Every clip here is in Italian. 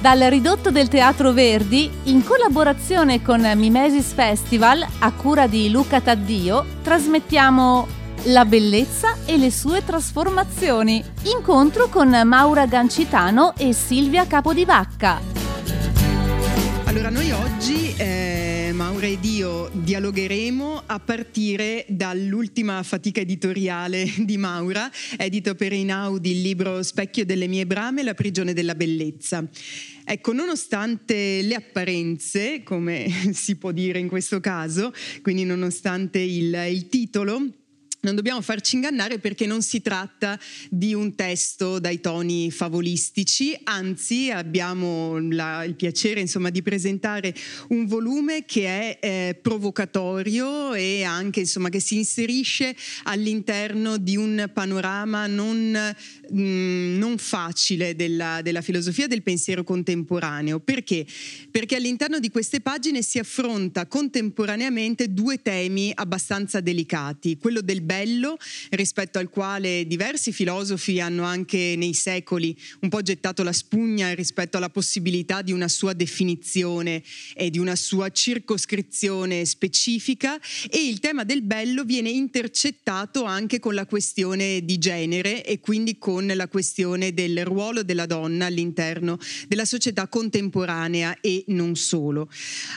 Dal ridotto del Teatro Verdi, in collaborazione con Mimesis Festival, a cura di Luca Taddio, trasmettiamo La bellezza e le sue trasformazioni. Incontro con Maura Gancitano e Silvia Capodivacca. Allora, noi oggi, eh, Maura ed io, dialogheremo a partire dall'ultima fatica editoriale di Maura, edito per Inaudi il libro Specchio delle mie brame, La prigione della bellezza. Ecco, nonostante le apparenze, come si può dire in questo caso, quindi nonostante il, il titolo, non dobbiamo farci ingannare perché non si tratta di un testo dai toni favolistici, anzi abbiamo la, il piacere insomma, di presentare un volume che è eh, provocatorio e anche insomma, che si inserisce all'interno di un panorama non, mh, mm, non facile della, della filosofia del pensiero contemporaneo. Perché? Perché all'interno di queste pagine si affronta contemporaneamente due temi abbastanza delicati, quello del bello, rispetto al quale diversi filosofi hanno anche nei secoli un po' gettato la spugna rispetto alla possibilità di una sua definizione e di una sua circoscrizione specifica e il tema del bello viene intercettato anche con la questione di genere e quindi con la questione del ruolo della donna all'interno della società contemporanea e non solo.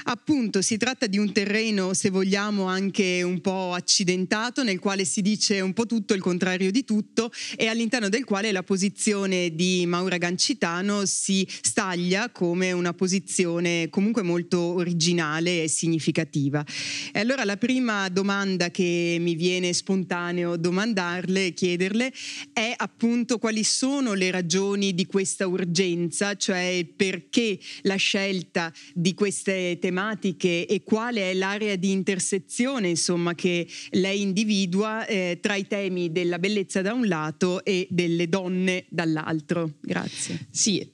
Appunto si tratta di un terreno, se vogliamo, anche un po' accidentato nel quale quale si dice un po' tutto, il contrario di tutto e all'interno del quale la posizione di Maura Gancitano si staglia come una posizione comunque molto originale e significativa. E allora la prima domanda che mi viene spontaneo domandarle, chiederle, è appunto quali sono le ragioni di questa urgenza, cioè perché la scelta di queste tematiche e quale è l'area di intersezione insomma che lei individua eh, tra i temi della bellezza da un lato e delle donne dall'altro. Grazie. Sì,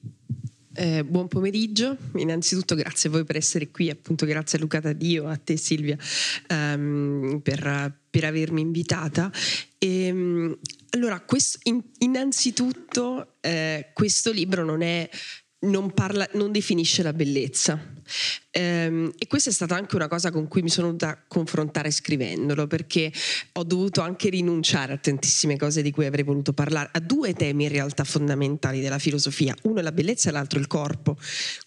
eh, buon pomeriggio, innanzitutto grazie a voi per essere qui, appunto grazie a Luca Tadio, a te Silvia um, per, per, avermi invitata. E, um, allora, questo, in, innanzitutto eh, questo libro non, è, non, parla, non definisce la bellezza, Ehm, e questa è stata anche una cosa con cui mi sono dovuta confrontare scrivendolo, perché ho dovuto anche rinunciare a tantissime cose di cui avrei voluto parlare, a due temi in realtà fondamentali della filosofia, uno è la bellezza e l'altro il corpo,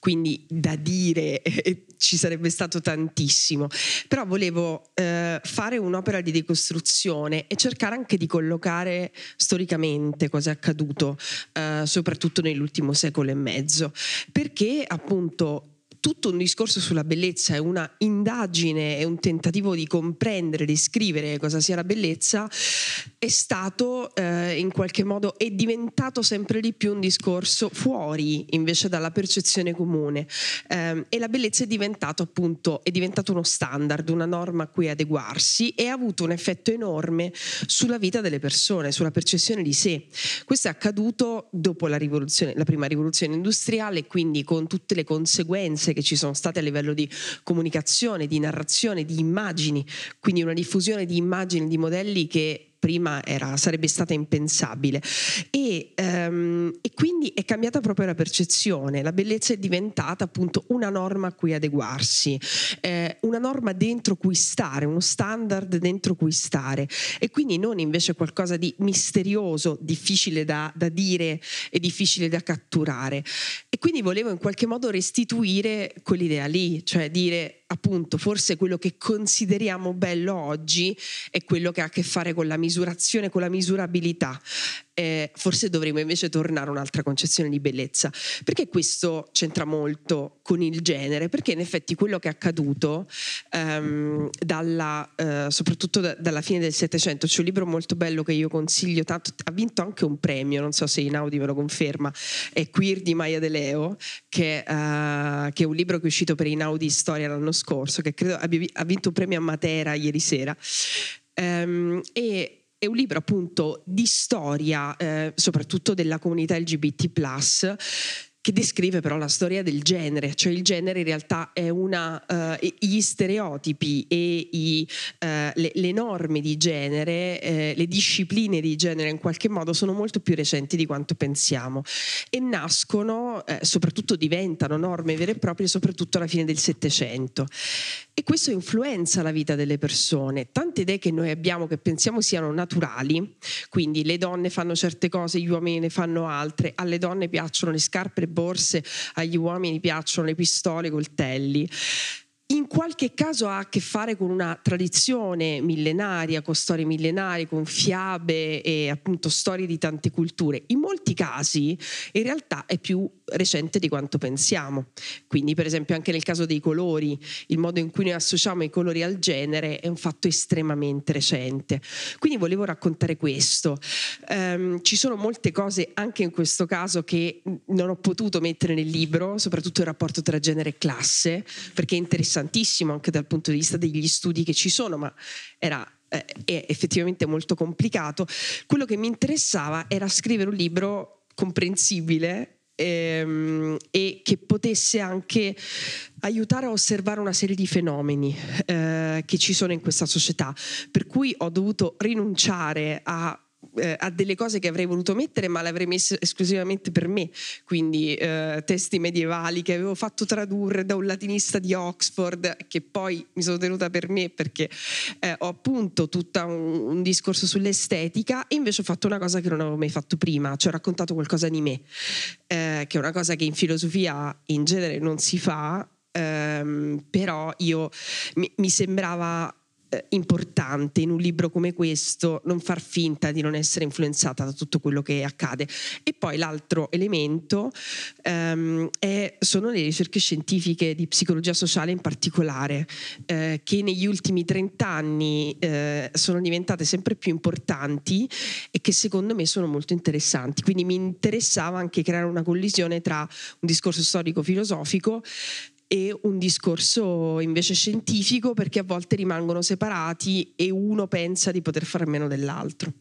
quindi da dire eh, ci sarebbe stato tantissimo, però volevo eh, fare un'opera di decostruzione e cercare anche di collocare storicamente cosa è accaduto, eh, soprattutto nell'ultimo secolo e mezzo, perché appunto tutto un discorso sulla bellezza, è una indagine, è un tentativo di comprendere, di scrivere cosa sia la bellezza, è stato eh, in qualche modo, è diventato sempre di più un discorso fuori invece dalla percezione comune eh, e la bellezza è diventato appunto, è diventato uno standard, una norma a cui adeguarsi e ha avuto un effetto enorme sulla vita delle persone, sulla percezione di sé. Questo è accaduto dopo la, la prima rivoluzione industriale, quindi con tutte le conseguenze che ci sono state a livello di comunicazione, di narrazione, di immagini, quindi una diffusione di immagini, di modelli che prima era, sarebbe stata impensabile. E, um, e, quindi è cambiata proprio la percezione, la bellezza è diventata appunto una norma a cui adeguarsi, eh, una norma dentro cui stare, uno standard dentro cui stare e quindi non invece qualcosa di misterioso, difficile da, da dire e difficile da catturare. E quindi volevo in qualche modo restituire quell'idea lì, cioè dire appunto forse quello che consideriamo bello oggi è quello che ha a che fare con la misurazione, con la misurabilità eh, forse dovremmo invece tornare a un'altra concezione di bellezza. Perché questo c'entra molto con il genere? Perché in effetti quello che è accaduto, ehm, dalla, eh, soprattutto da, dalla fine del Settecento, c'è un libro molto bello che io consiglio tanto, ha vinto anche un premio, non so se Inaudi me lo conferma, è Queer di Maya De Leo, che, eh, che, è un libro che è uscito per Inaudi Storia l'anno scorso, che credo abbia ha vinto un premio a Matera ieri sera. Um, e è un libro appunto di storia, eh, soprattutto della comunità LGBT, che descrive però la storia del genere, cioè il genere in realtà è una, uh, gli stereotipi e i, uh, le, le, norme di genere, uh, le discipline di genere in qualche modo sono molto più recenti di quanto pensiamo e nascono, soprattutto diventano norme vere e proprie, soprattutto alla fine del Settecento. E questo influenza la vita delle persone. Tante idee che noi abbiamo che pensiamo siano naturali, quindi le donne fanno certe cose, gli uomini ne fanno altre, alle donne piacciono le scarpe, borse, agli uomini piacciono le pistole, i coltelli in qualche caso ha a che fare con una tradizione millenaria, con storie millenarie, con fiabe e appunto storie di tante culture. In molti casi in realtà è più recente di quanto pensiamo. Quindi per esempio anche nel caso dei colori, il modo in cui noi associamo i colori al genere è un fatto estremamente recente. Quindi volevo raccontare questo. Um, ci sono molte cose anche in questo caso che non ho potuto mettere nel libro, soprattutto il rapporto tra genere e classe, perché è interessante interessantissimo anche dal punto di vista degli studi che ci sono, ma era eh, effettivamente molto complicato. Quello che mi interessava era scrivere un libro comprensibile ehm, e che potesse anche aiutare a osservare una serie di fenomeni eh, che ci sono in questa società. Per cui ho dovuto rinunciare a eh, a delle cose che avrei voluto mettere, ma le avrei messe esclusivamente per me. Quindi eh, testi medievali che avevo fatto tradurre da un latinista di Oxford, che poi mi sono tenuta per me perché eh, ho appunto tutto un, un, discorso sull'estetica e invece ho fatto una cosa che non avevo mai fatto prima, cioè ho raccontato qualcosa di me, eh, che è una cosa che in filosofia in genere non si fa. Ehm, però io mi, mi sembrava eh, importante in un libro come questo non far finta di non essere influenzata da tutto quello che accade. E poi l'altro elemento ehm, è, sono le ricerche scientifiche di psicologia sociale in particolare, eh, che negli ultimi 30 anni eh, sono diventate sempre più importanti e che secondo me sono molto interessanti. Quindi mi interessava anche creare una collisione tra un discorso storico-filosofico e un discorso invece scientifico perché a volte rimangono separati e uno pensa di poter fare meno dell'altro.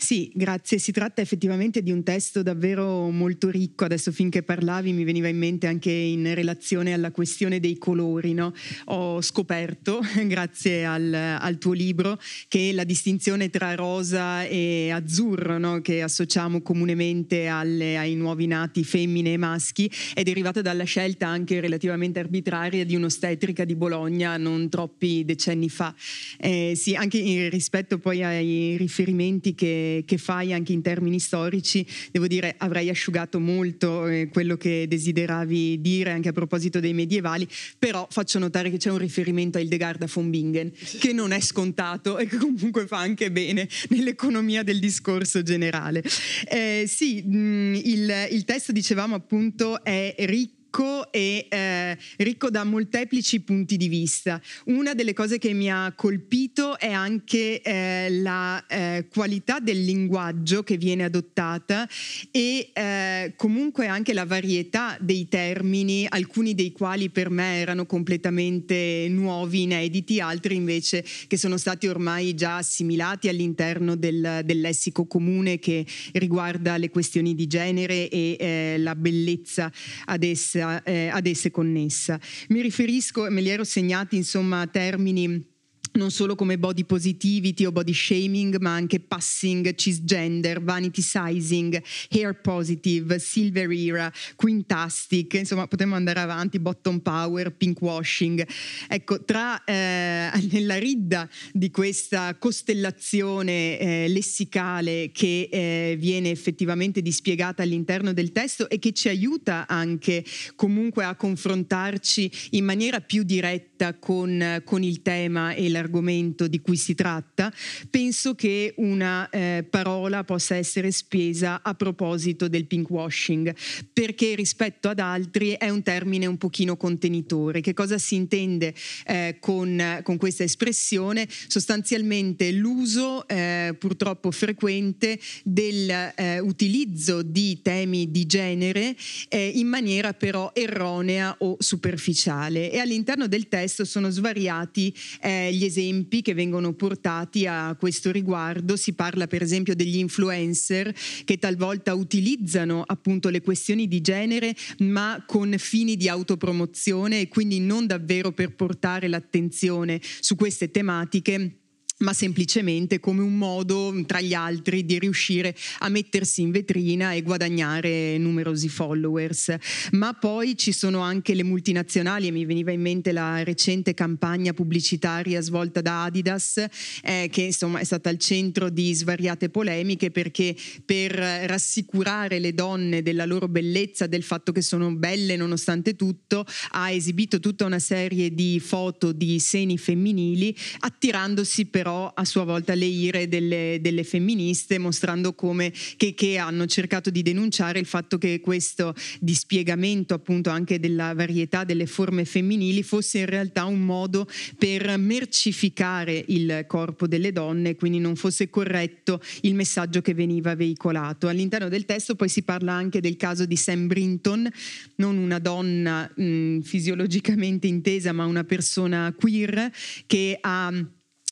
Sì, grazie. Si tratta effettivamente di un testo davvero molto ricco. Adesso finché parlavi mi veniva in mente anche in relazione alla questione dei colori. No? Ho scoperto, grazie al, al, tuo libro, che la distinzione tra rosa e azzurro, no? che associamo comunemente alle, ai nuovi nati femmine e maschi, è derivata dalla scelta anche relativamente arbitraria di un'ostetrica di Bologna non troppi decenni fa. Eh, sì, anche rispetto poi ai riferimenti che che, fai anche in termini storici, devo dire avrei asciugato molto eh, quello che desideravi dire anche a proposito dei medievali, però faccio notare che c'è un riferimento a Hildegarda von Bingen che non è scontato e che comunque fa anche bene nell'economia del discorso generale. Eh, sì, mh, mm, il, il testo dicevamo appunto è ricco ricco e eh, ricco da molteplici punti di vista. Una delle cose che mi ha colpito è anche eh, la eh, qualità del linguaggio che viene adottata e eh, comunque anche la varietà dei termini, alcuni dei quali per me erano completamente nuovi, inediti, altri invece che sono stati ormai già assimilati all'interno del, del lessico comune che riguarda le questioni di genere e eh, la bellezza ad essa eh, ad esse connessa. Mi riferisco, me li ero segnati insomma termini non solo come body positivity o body shaming, ma anche passing, cisgender, vanity sizing, hair positive, silver era, quintastic, insomma potremmo andare avanti, bottom power, pink washing. Ecco, tra eh, nella ridda di questa costellazione eh, lessicale che eh, viene effettivamente dispiegata all'interno del testo e che ci aiuta anche comunque a confrontarci in maniera più diretta con, con il tema e la l'argomento di cui si tratta, penso che una eh, parola possa essere spesa a proposito del pinkwashing, perché rispetto ad altri è un termine un pochino contenitore. Che cosa si intende eh, con, con, questa espressione? Sostanzialmente l'uso eh, purtroppo frequente dell'utilizzo eh, di temi di genere eh, in maniera però erronea o superficiale e all'interno del testo sono svariati eh, gli esempi che vengono portati a questo riguardo. Si parla per esempio degli influencer che talvolta utilizzano appunto le questioni di genere ma con fini di autopromozione e quindi non davvero per portare l'attenzione su queste tematiche ma semplicemente come un modo tra gli altri di riuscire a mettersi in vetrina e guadagnare numerosi followers. Ma poi ci sono anche le multinazionali e mi veniva in mente la recente campagna pubblicitaria svolta da Adidas eh, che insomma è stata al centro di svariate polemiche perché per rassicurare le donne della loro bellezza, del fatto che sono belle nonostante tutto, ha esibito tutta una serie di foto di seni femminili attirandosi però però a sua volta le ire delle, delle femministe mostrando come che, che, hanno cercato di denunciare il fatto che questo dispiegamento appunto anche della varietà delle forme femminili fosse in realtà un modo per mercificare il corpo delle donne, quindi non fosse corretto il messaggio che veniva veicolato. All'interno del testo poi si parla anche del caso di Sam Brinton, non una donna mh, fisiologicamente intesa, ma una persona queer che ha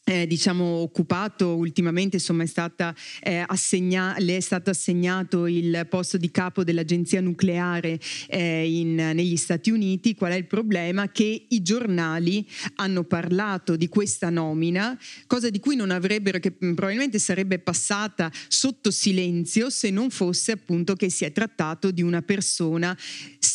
eh, diciamo, occupato ultimamente, insomma, è stata, eh, assegna- le è stato assegnato il posto di capo dell'agenzia nucleare eh, in, negli Stati Uniti. Qual è il problema? Che i giornali hanno parlato di questa nomina, cosa di cui non avrebbero, che probabilmente sarebbe passata sotto silenzio se non fosse appunto che si è trattato di una persona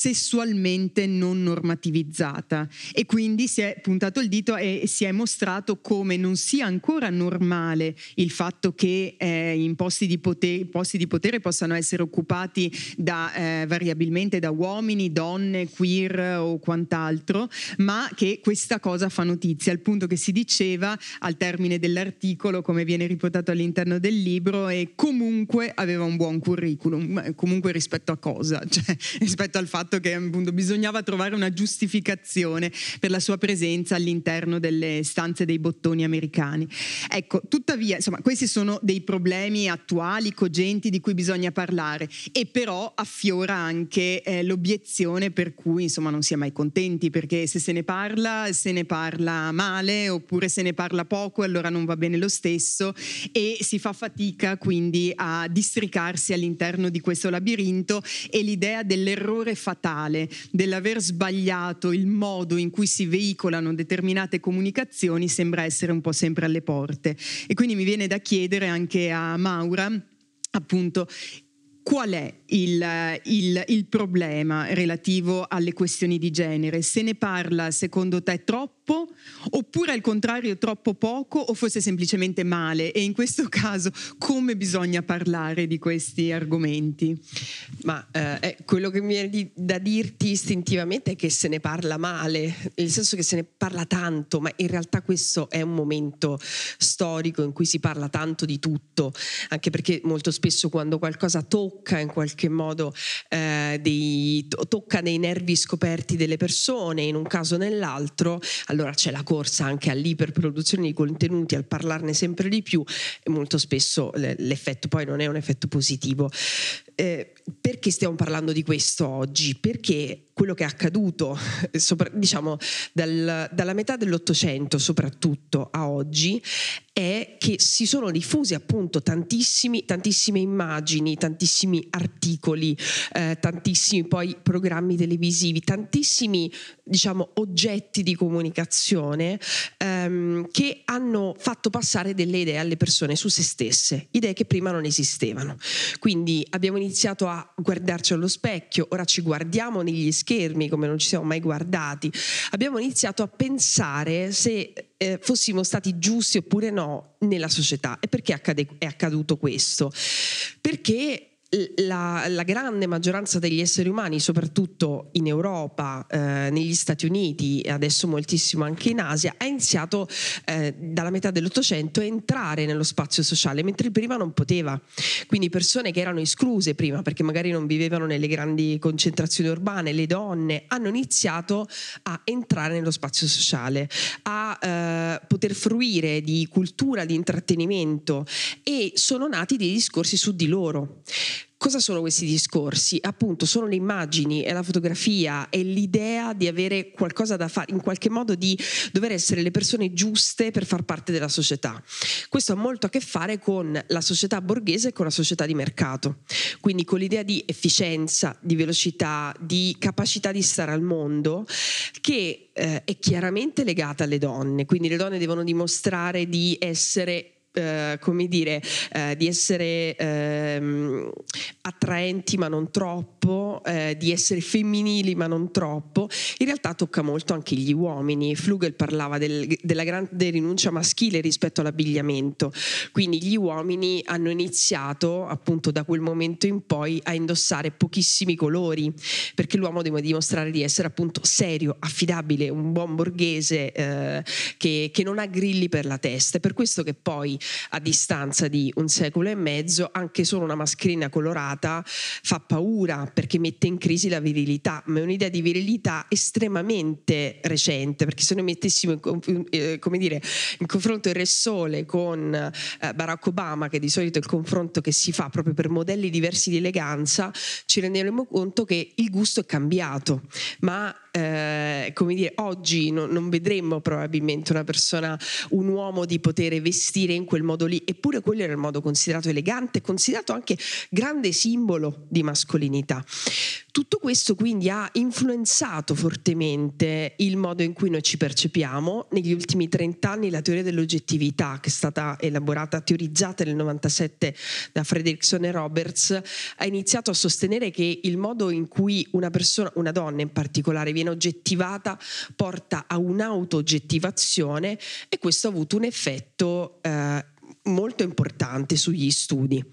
sessualmente non normativizzata e quindi si è puntato il dito e si è mostrato come non sia ancora normale il fatto che eh, in posti di, potere, posti di, potere, possano essere occupati da, eh, variabilmente da uomini, donne, queer o quant'altro, ma che questa cosa fa notizia, al punto che si diceva al termine dell'articolo, come viene riportato all'interno del libro, e comunque aveva un buon curriculum, comunque rispetto a cosa? Cioè, rispetto al fatto che appunto bisognava trovare una giustificazione per la sua presenza all'interno delle stanze dei bottoni americani. Ecco, tuttavia, insomma, questi sono dei problemi attuali, cogenti, di cui bisogna parlare e però affiora anche eh, l'obiezione per cui insomma non si è mai contenti, perché se se ne parla, se ne parla male oppure se ne parla poco, allora non va bene lo stesso e si fa fatica quindi a districarsi all'interno di questo labirinto e l'idea dell'errore fatale, dell'aver sbagliato il modo in cui si veicolano determinate comunicazioni sembra essere un po' sempre alle porte. E quindi mi viene da chiedere anche a Maura appunto qual è il, il, il, problema relativo alle questioni di genere? Se ne parla secondo te troppo oppure al contrario troppo poco o forse semplicemente male? E in questo caso come bisogna parlare di questi argomenti? Ma eh, quello che mi viene da dirti istintivamente è che se ne parla male, nel senso che se ne parla tanto, ma in realtà questo è un momento storico in cui si parla tanto di tutto, anche perché molto spesso quando qualcosa tocca in qualche qualche modo eh, dei, tocca dei nervi scoperti delle persone in un caso o nell'altro, allora c'è la corsa anche all'iperproduzione di contenuti, al parlarne sempre di più e molto spesso l'effetto poi non è un effetto positivo. Eh, perché stiamo parlando di questo oggi? Perché quello che è accaduto, sopra, diciamo, dal, dalla metà dell'Ottocento soprattutto a oggi, è che si sono diffusi appunto tantissime immagini, tantissimi articoli, eh, tantissimi poi programmi televisivi, tantissimi diciamo oggetti di comunicazione ehm, che hanno fatto passare delle idee alle persone su se stesse, idee che prima non esistevano. Quindi abbiamo iniziato a guardarci allo specchio, ora ci guardiamo negli schermi come non ci siamo mai guardati, abbiamo iniziato a pensare se eh, fossimo stati giusti oppure no nella società. E perché accade, è accaduto questo? Perché la, la, grande maggioranza degli esseri umani, soprattutto in Europa, eh, negli Stati Uniti e adesso moltissimo anche in Asia, ha iniziato eh, dalla metà dell'Ottocento a entrare nello spazio sociale, mentre prima non poteva. Quindi persone che erano escluse prima perché magari non vivevano nelle grandi concentrazioni urbane, le donne, hanno iniziato a entrare nello spazio sociale, a eh, poter fruire di cultura, di intrattenimento e sono nati dei discorsi su di loro Cosa sono questi discorsi? Appunto, sono le immagini, è la fotografia, è l'idea di avere qualcosa da fare, in qualche modo di dover essere le persone giuste per far parte della società. Questo ha molto a che fare con la società borghese e con la società di mercato, quindi con l'idea di efficienza, di velocità, di capacità di stare al mondo, che eh, è chiaramente legata alle donne, quindi le donne devono dimostrare di essere eh, come dire, eh, di essere ehm, attraenti ma non troppo, eh, di essere femminili ma non troppo, in realtà tocca molto anche gli uomini. Flugel parlava del, della grande rinuncia maschile rispetto all'abbigliamento, quindi gli uomini hanno iniziato appunto da quel momento in poi a indossare pochissimi colori, perché l'uomo deve dimostrare di essere appunto serio, affidabile, un buon borghese eh, che, che non ha grilli per la testa. È per questo che poi a distanza di un secolo e mezzo, anche solo una mascherina colorata fa paura perché mette in crisi la virilità, ma è un'idea di virilità estremamente recente, perché se noi mettessimo eh, come dire, in confronto il Re Sole con eh, Barack Obama, che di solito è il confronto che si fa proprio per modelli diversi di eleganza, ci renderemo conto che il gusto è cambiato, ma eh, come dire, oggi no, non vedremmo probabilmente una persona, un uomo di poter vestire in quel modo lì, eppure quello era il modo considerato elegante, considerato anche grande simbolo di mascolinità. Tutto questo quindi ha influenzato fortemente il modo in cui noi ci percepiamo. Negli ultimi 30 anni la teoria dell'oggettività, che è stata elaborata, teorizzata nel 97 da Fredrickson e Roberts, ha iniziato a sostenere che il modo in cui una persona, una donna in particolare, viene oggettivata porta a un'auto-oggettivazione e questo ha avuto un effetto eh, molto importante sugli studi.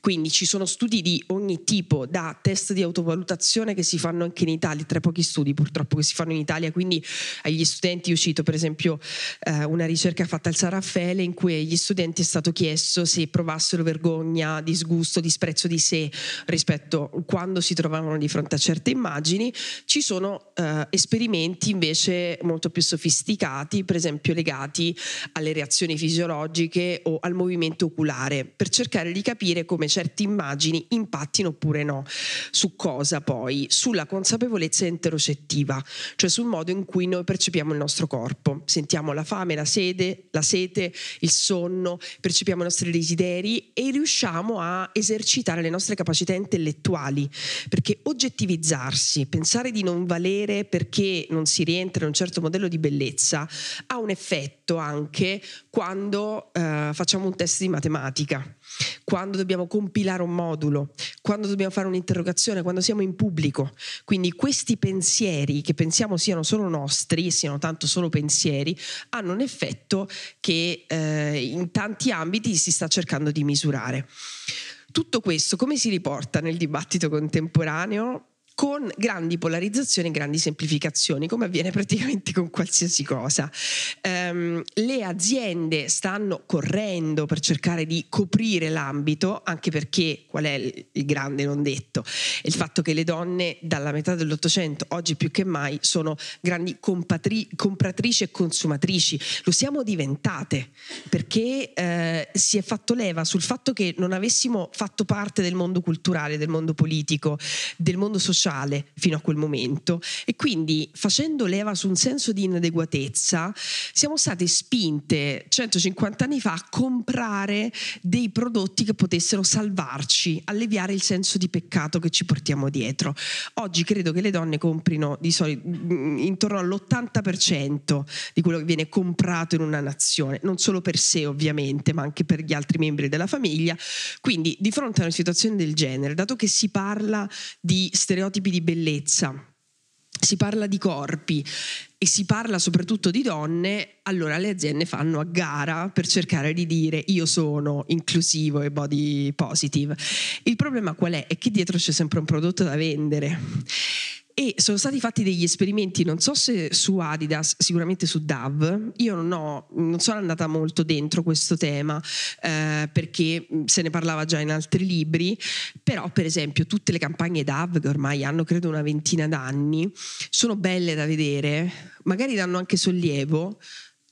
Quindi ci sono studi di ogni tipo, da test di autovalutazione che si fanno anche in Italia, tra pochi studi purtroppo che si fanno in Italia, quindi agli studenti è uscito per esempio eh, una ricerca fatta al San in cui agli studenti è stato chiesto se provassero vergogna, disgusto, disprezzo di sé rispetto a quando si trovavano di fronte a certe immagini. Ci sono eh, esperimenti invece molto più sofisticati, per esempio legati alle reazioni fisiologiche o al movimento oculare, per cercare di capire come certe immagini impattino oppure no. Su cosa poi? Sulla consapevolezza interocettiva, cioè sul modo in cui noi percepiamo il nostro corpo. Sentiamo la fame, la sete, la sete, il sonno, percepiamo i nostri desideri e riusciamo a esercitare le nostre capacità intellettuali, perché oggettivizzarsi, pensare di non valere perché non si rientra in un certo modello di bellezza, ha un effetto anche quando eh, facciamo un test di matematica, quando dobbiamo compilare un modulo, quando dobbiamo fare un'interrogazione, quando siamo in pubblico. Quindi questi pensieri che pensiamo siano solo nostri, siano tanto solo pensieri, hanno un effetto che eh, in tanti ambiti si sta cercando di misurare. Tutto questo come si riporta nel dibattito contemporaneo? Con grandi polarizzazioni e grandi semplificazioni, come avviene praticamente con qualsiasi cosa. Um, le aziende stanno correndo per cercare di coprire l'ambito, anche perché qual è il, grande non detto? Il fatto che le donne dalla metà dell'Ottocento, oggi più che mai, sono grandi compatri- compratrici e consumatrici. Lo siamo diventate perché eh, si è fatto leva sul fatto che non avessimo fatto parte del mondo culturale, del mondo politico, del mondo sociale sociale fino a quel momento e quindi facendo leva su un senso di inadeguatezza siamo state spinte 150 anni fa a comprare dei prodotti che potessero salvarci, alleviare il senso di peccato che ci portiamo dietro. Oggi credo che le donne comprino di solito mm, intorno all'80% di quello che viene comprato in una nazione, non solo per sé ovviamente, ma anche per gli altri membri della famiglia. Quindi di fronte a una situazione del genere, dato che si parla di stereotipi stereotipi di bellezza, si parla di corpi e si parla soprattutto di donne, allora le aziende fanno a gara per cercare di dire io sono inclusivo e body positive. Il problema qual è? È che dietro c'è sempre un prodotto da vendere e sono stati fatti degli esperimenti, non so se su Adidas, sicuramente su Dove. Io non, ho, non sono andata molto dentro questo tema eh, perché se ne parlava già in altri libri, però per esempio tutte le campagne Dove, che ormai hanno credo una ventina d'anni, sono belle da vedere, magari danno anche sollievo,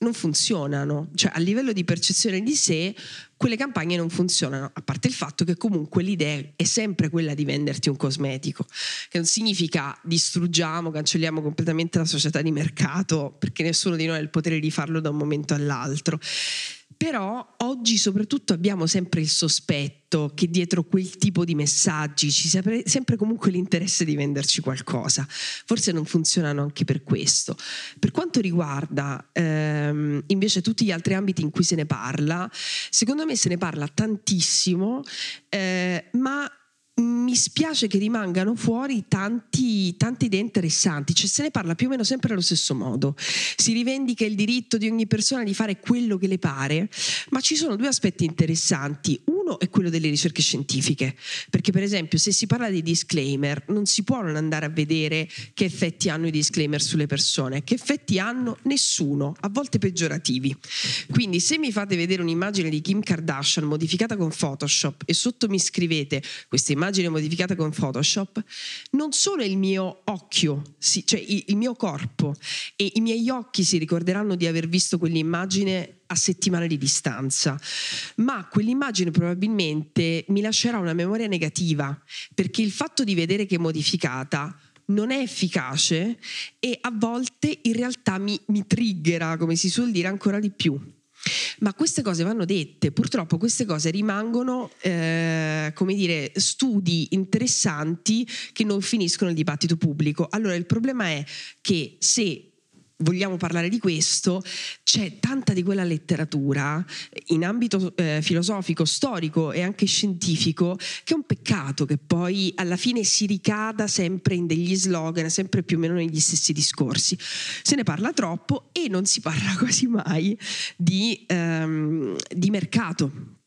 non funzionano, cioè a livello di percezione di sé quelle campagne non funzionano, a parte il fatto che comunque l'idea è sempre quella di venderti un cosmetico, che non significa distruggiamo, cancelliamo completamente la società di mercato, perché nessuno di noi ha il potere di farlo da un momento all'altro. Però oggi soprattutto abbiamo sempre il sospetto che dietro quel tipo di messaggi ci sia sempre comunque l'interesse di venderci qualcosa. Forse non funzionano anche per questo. Per quanto riguarda ehm, invece tutti gli altri ambiti in cui se ne parla, secondo me se ne parla tantissimo, eh, ma mi spiace che rimangano fuori tanti, tante idee interessanti, cioè se ne parla più o meno sempre allo stesso modo. Si rivendica il diritto di ogni persona di fare quello che le pare, ma ci sono due aspetti interessanti. Uno è quello delle ricerche scientifiche, perché per esempio se si parla di disclaimer non si può non andare a vedere che effetti hanno i disclaimer sulle persone, che effetti hanno nessuno, a volte peggiorativi. Quindi se mi fate vedere un'immagine di Kim Kardashian modificata con Photoshop e sotto mi scrivete questa immagine immagine modificata con Photoshop, non solo il mio occhio, cioè il mio corpo e i miei occhi si ricorderanno di aver visto quell'immagine a settimane di distanza, ma quell'immagine probabilmente mi lascerà una memoria negativa, perché il fatto di vedere che è modificata non è efficace e a volte in realtà mi, mi triggera, come si suol dire, ancora di più. Ma queste cose vanno dette, purtroppo queste cose rimangono, eh, come dire, studi interessanti che non finiscono nel dibattito pubblico. Allora il problema è che se vogliamo parlare di questo, c'è tanta di quella letteratura in ambito eh, filosofico, storico e anche scientifico che è un peccato che poi alla fine si ricada sempre in degli slogan, sempre più o meno negli stessi discorsi. Se ne parla troppo e non si parla quasi mai di, ehm, di mercato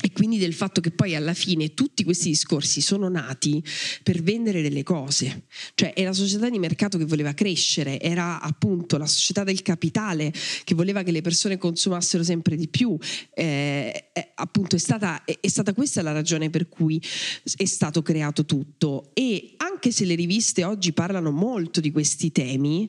e quindi del fatto che poi alla fine tutti questi discorsi sono nati per vendere delle cose, cioè è la società di mercato che voleva crescere, era appunto la società del capitale che voleva che le persone consumassero sempre di più, eh, eh, appunto è stata, è, è stata questa la ragione per cui è stato creato tutto. E anche se le riviste oggi parlano molto di questi temi,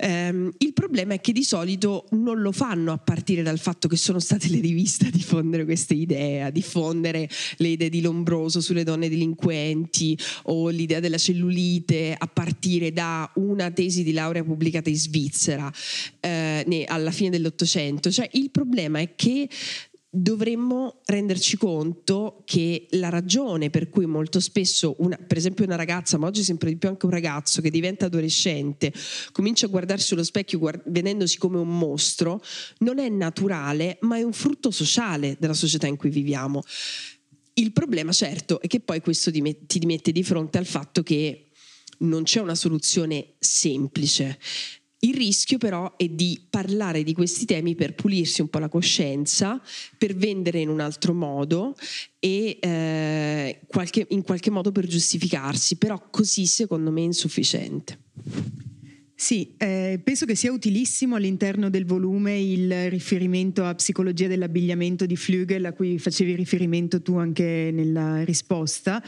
Um, il problema è che di solito non lo fanno a partire dal fatto che sono state le riviste a diffondere queste idee, a diffondere le idee di Lombroso sulle donne delinquenti o l'idea della cellulite a partire da una tesi di laurea pubblicata in Svizzera eh, alla fine dell'Ottocento. Cioè, il problema è che dovremmo renderci conto che la ragione per cui molto spesso, una, per esempio una ragazza, ma oggi sempre di più anche un ragazzo che diventa adolescente, comincia a guardarsi allo specchio guard- vedendosi come un mostro, non è naturale, ma è un frutto sociale della società in cui viviamo. Il problema, certo, è che poi questo ti mette di fronte al fatto che non c'è una soluzione semplice. Il rischio però è di parlare di questi temi per pulirsi un po' la coscienza, per vendere in un altro modo e eh, qualche, in qualche modo per giustificarsi, però così secondo me è insufficiente. Sì, eh, penso che sia utilissimo all'interno del volume il riferimento a psicologia dell'abbigliamento di Flügel, a cui facevi riferimento tu anche nella risposta,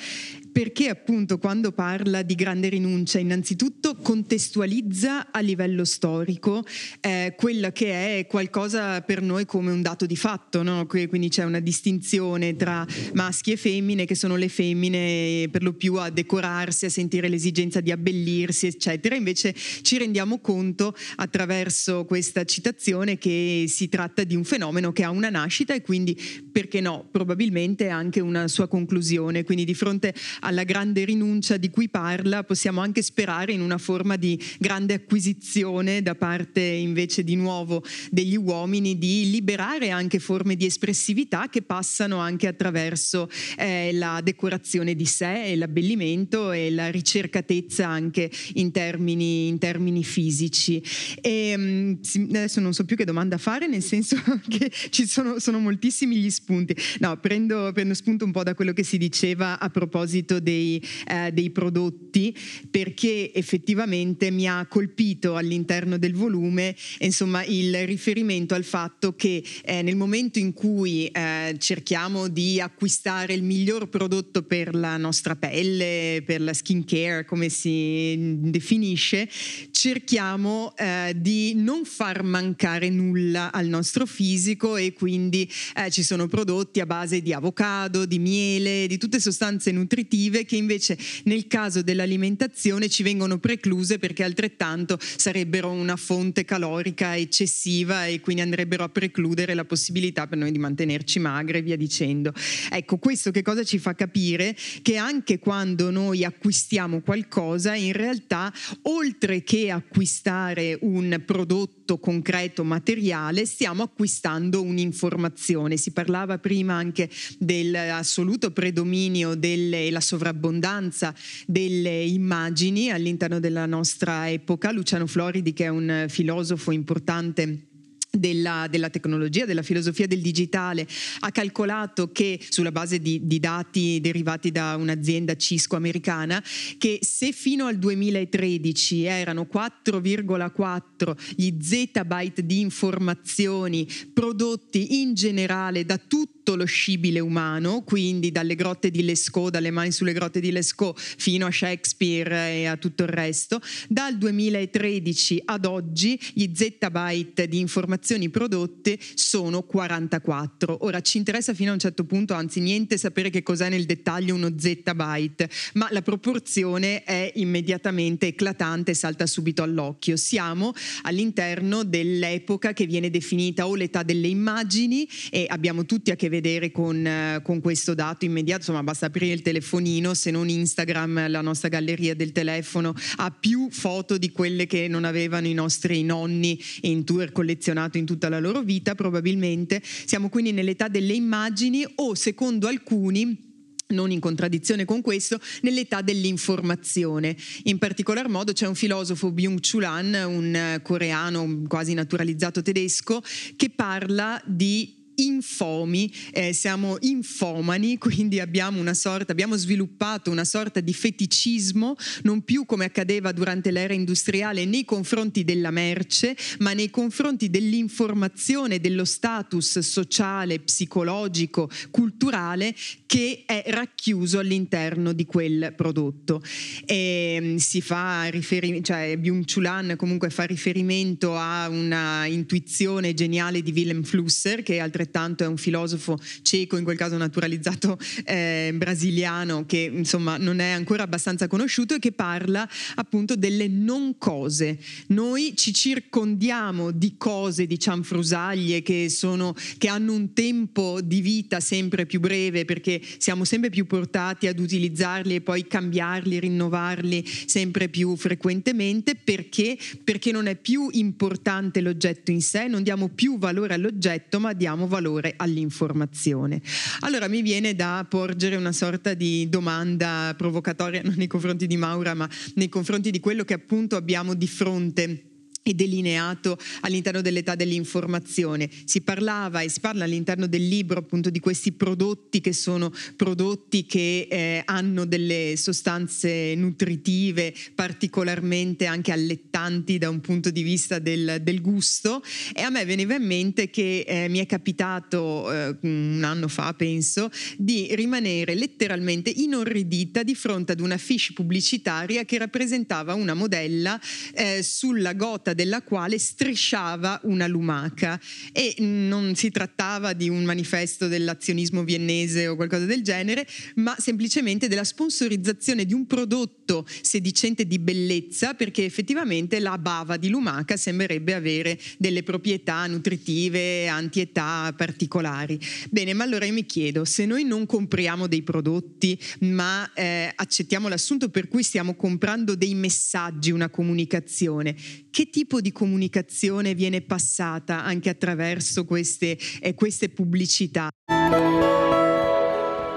perché appunto quando parla di grande rinuncia, innanzitutto contestualizza a livello storico eh, quella che è qualcosa per noi come un dato di fatto, no? quindi c'è una distinzione tra maschi e femmine, che sono le femmine per lo più a decorarsi, a sentire l'esigenza di abbellirsi, eccetera. Invece ci rendiamo conto attraverso questa citazione che si tratta di un fenomeno che ha una nascita e quindi, perché no, probabilmente anche una sua conclusione. Quindi di fronte alla grande rinuncia di cui parla possiamo anche sperare in una forma di grande acquisizione da parte invece di nuovo degli uomini di liberare anche forme di espressività che passano anche attraverso eh, la decorazione di sé e l'abbellimento e la ricercatezza anche in termini, in termini fisici. E, mm, adesso non so più che domanda fare, nel senso che ci sono, sono moltissimi gli spunti. No, prendo, prendo, spunto un po' da quello che si diceva a proposito l'ambito dei, eh, dei prodotti perché effettivamente mi ha colpito all'interno del volume insomma, il riferimento al fatto che eh, nel momento in cui eh, cerchiamo di acquistare il miglior prodotto per la nostra pelle, per la skin care come si definisce, cerchiamo eh, di non far mancare nulla al nostro fisico e quindi eh, ci sono prodotti a base di avocado, di miele, di tutte sostanze nutritive che invece nel caso dell'alimentazione ci vengono precluse perché altrettanto sarebbero una fonte calorica eccessiva e quindi andrebbero a precludere la possibilità per noi di mantenerci magre e via dicendo. Ecco, questo che cosa ci fa capire? Che anche quando noi acquistiamo qualcosa, in realtà oltre che acquistare un prodotto concreto, materiale, stiamo acquistando un'informazione. Si parlava prima anche dell'assoluto predominio e la sovrabbondanza delle immagini all'interno della nostra epoca. Luciano Floridi, che è un filosofo importante della, della, tecnologia, della filosofia del digitale, ha calcolato che sulla base di, di, dati derivati da un'azienda Cisco americana, che se fino al 2013 erano 4,4 gli zettabyte di informazioni prodotti in generale da tutti tutto lo scibile umano, quindi dalle grotte di Lescaut, dalle mani sulle grotte di Lescaut fino a Shakespeare e a tutto il resto. Dal 2013 ad oggi gli zettabyte di informazioni prodotte sono 44. Ora ci interessa fino a un certo punto, anzi niente sapere che cos'è nel dettaglio uno zettabyte, ma la proporzione è immediatamente eclatante e salta subito all'occhio. Siamo all'interno dell'epoca che viene definita o l'età delle immagini e abbiamo tutti a che vedere vedere con, eh, con, questo dato immediato, insomma basta aprire il telefonino, se non Instagram, la nostra galleria del telefono ha più foto di quelle che non avevano i nostri nonni in tour collezionato in tutta la loro vita, probabilmente. Siamo quindi nell'età delle immagini o secondo alcuni non in contraddizione con questo, nell'età dell'informazione. In particolar modo c'è un filosofo Byung-Chul Han, un coreano quasi naturalizzato tedesco, che parla di infomi, eh, siamo infomani, quindi abbiamo una sorta, abbiamo sviluppato una sorta di feticismo, non più come accadeva durante l'era industriale nei confronti della merce, ma nei confronti dell'informazione, dello status sociale, psicologico, culturale che è racchiuso all'interno di quel prodotto. E mm, si fa riferimento, cioè Byung-Chul Han comunque fa riferimento a una intuizione geniale di Willem Flusser, che è altrettanto altrettanto è un filosofo cieco, in quel caso naturalizzato eh, brasiliano, che insomma non è ancora abbastanza conosciuto e che parla appunto delle non cose. Noi ci circondiamo di cose, di cianfrusaglie che, sono, che hanno un tempo di vita sempre più breve perché siamo sempre più portati ad utilizzarli e poi cambiarli, rinnovarli sempre più frequentemente perché, perché non è più importante l'oggetto in sé, non diamo più valore all'oggetto ma diamo valore valore all'informazione. Allora mi viene da porgere una sorta di domanda provocatoria non nei confronti di Maura, ma nei confronti di quello che appunto abbiamo di fronte e delineato all'interno dell'età dell'informazione. Si parlava e si parla all'interno del libro appunto di questi prodotti che sono prodotti che eh, hanno delle sostanze nutritive particolarmente anche allettanti da un punto di vista del, del gusto e a me veniva in mente che eh, mi è capitato eh, un anno fa penso di rimanere letteralmente inorridita di fronte ad una fiche pubblicitaria che rappresentava una modella eh, sulla gota porta della quale strisciava una lumaca e non si trattava di un manifesto dell'azionismo viennese o qualcosa del genere, ma semplicemente della sponsorizzazione di un prodotto sedicente di bellezza perché effettivamente la bava di lumaca sembrerebbe avere delle proprietà nutritive, antietà particolari. Bene, ma allora io mi chiedo, se noi non compriamo dei prodotti ma eh, accettiamo l'assunto per cui stiamo comprando dei messaggi, una comunicazione, che tipo di comunicazione viene passata anche attraverso queste, eh, queste pubblicità?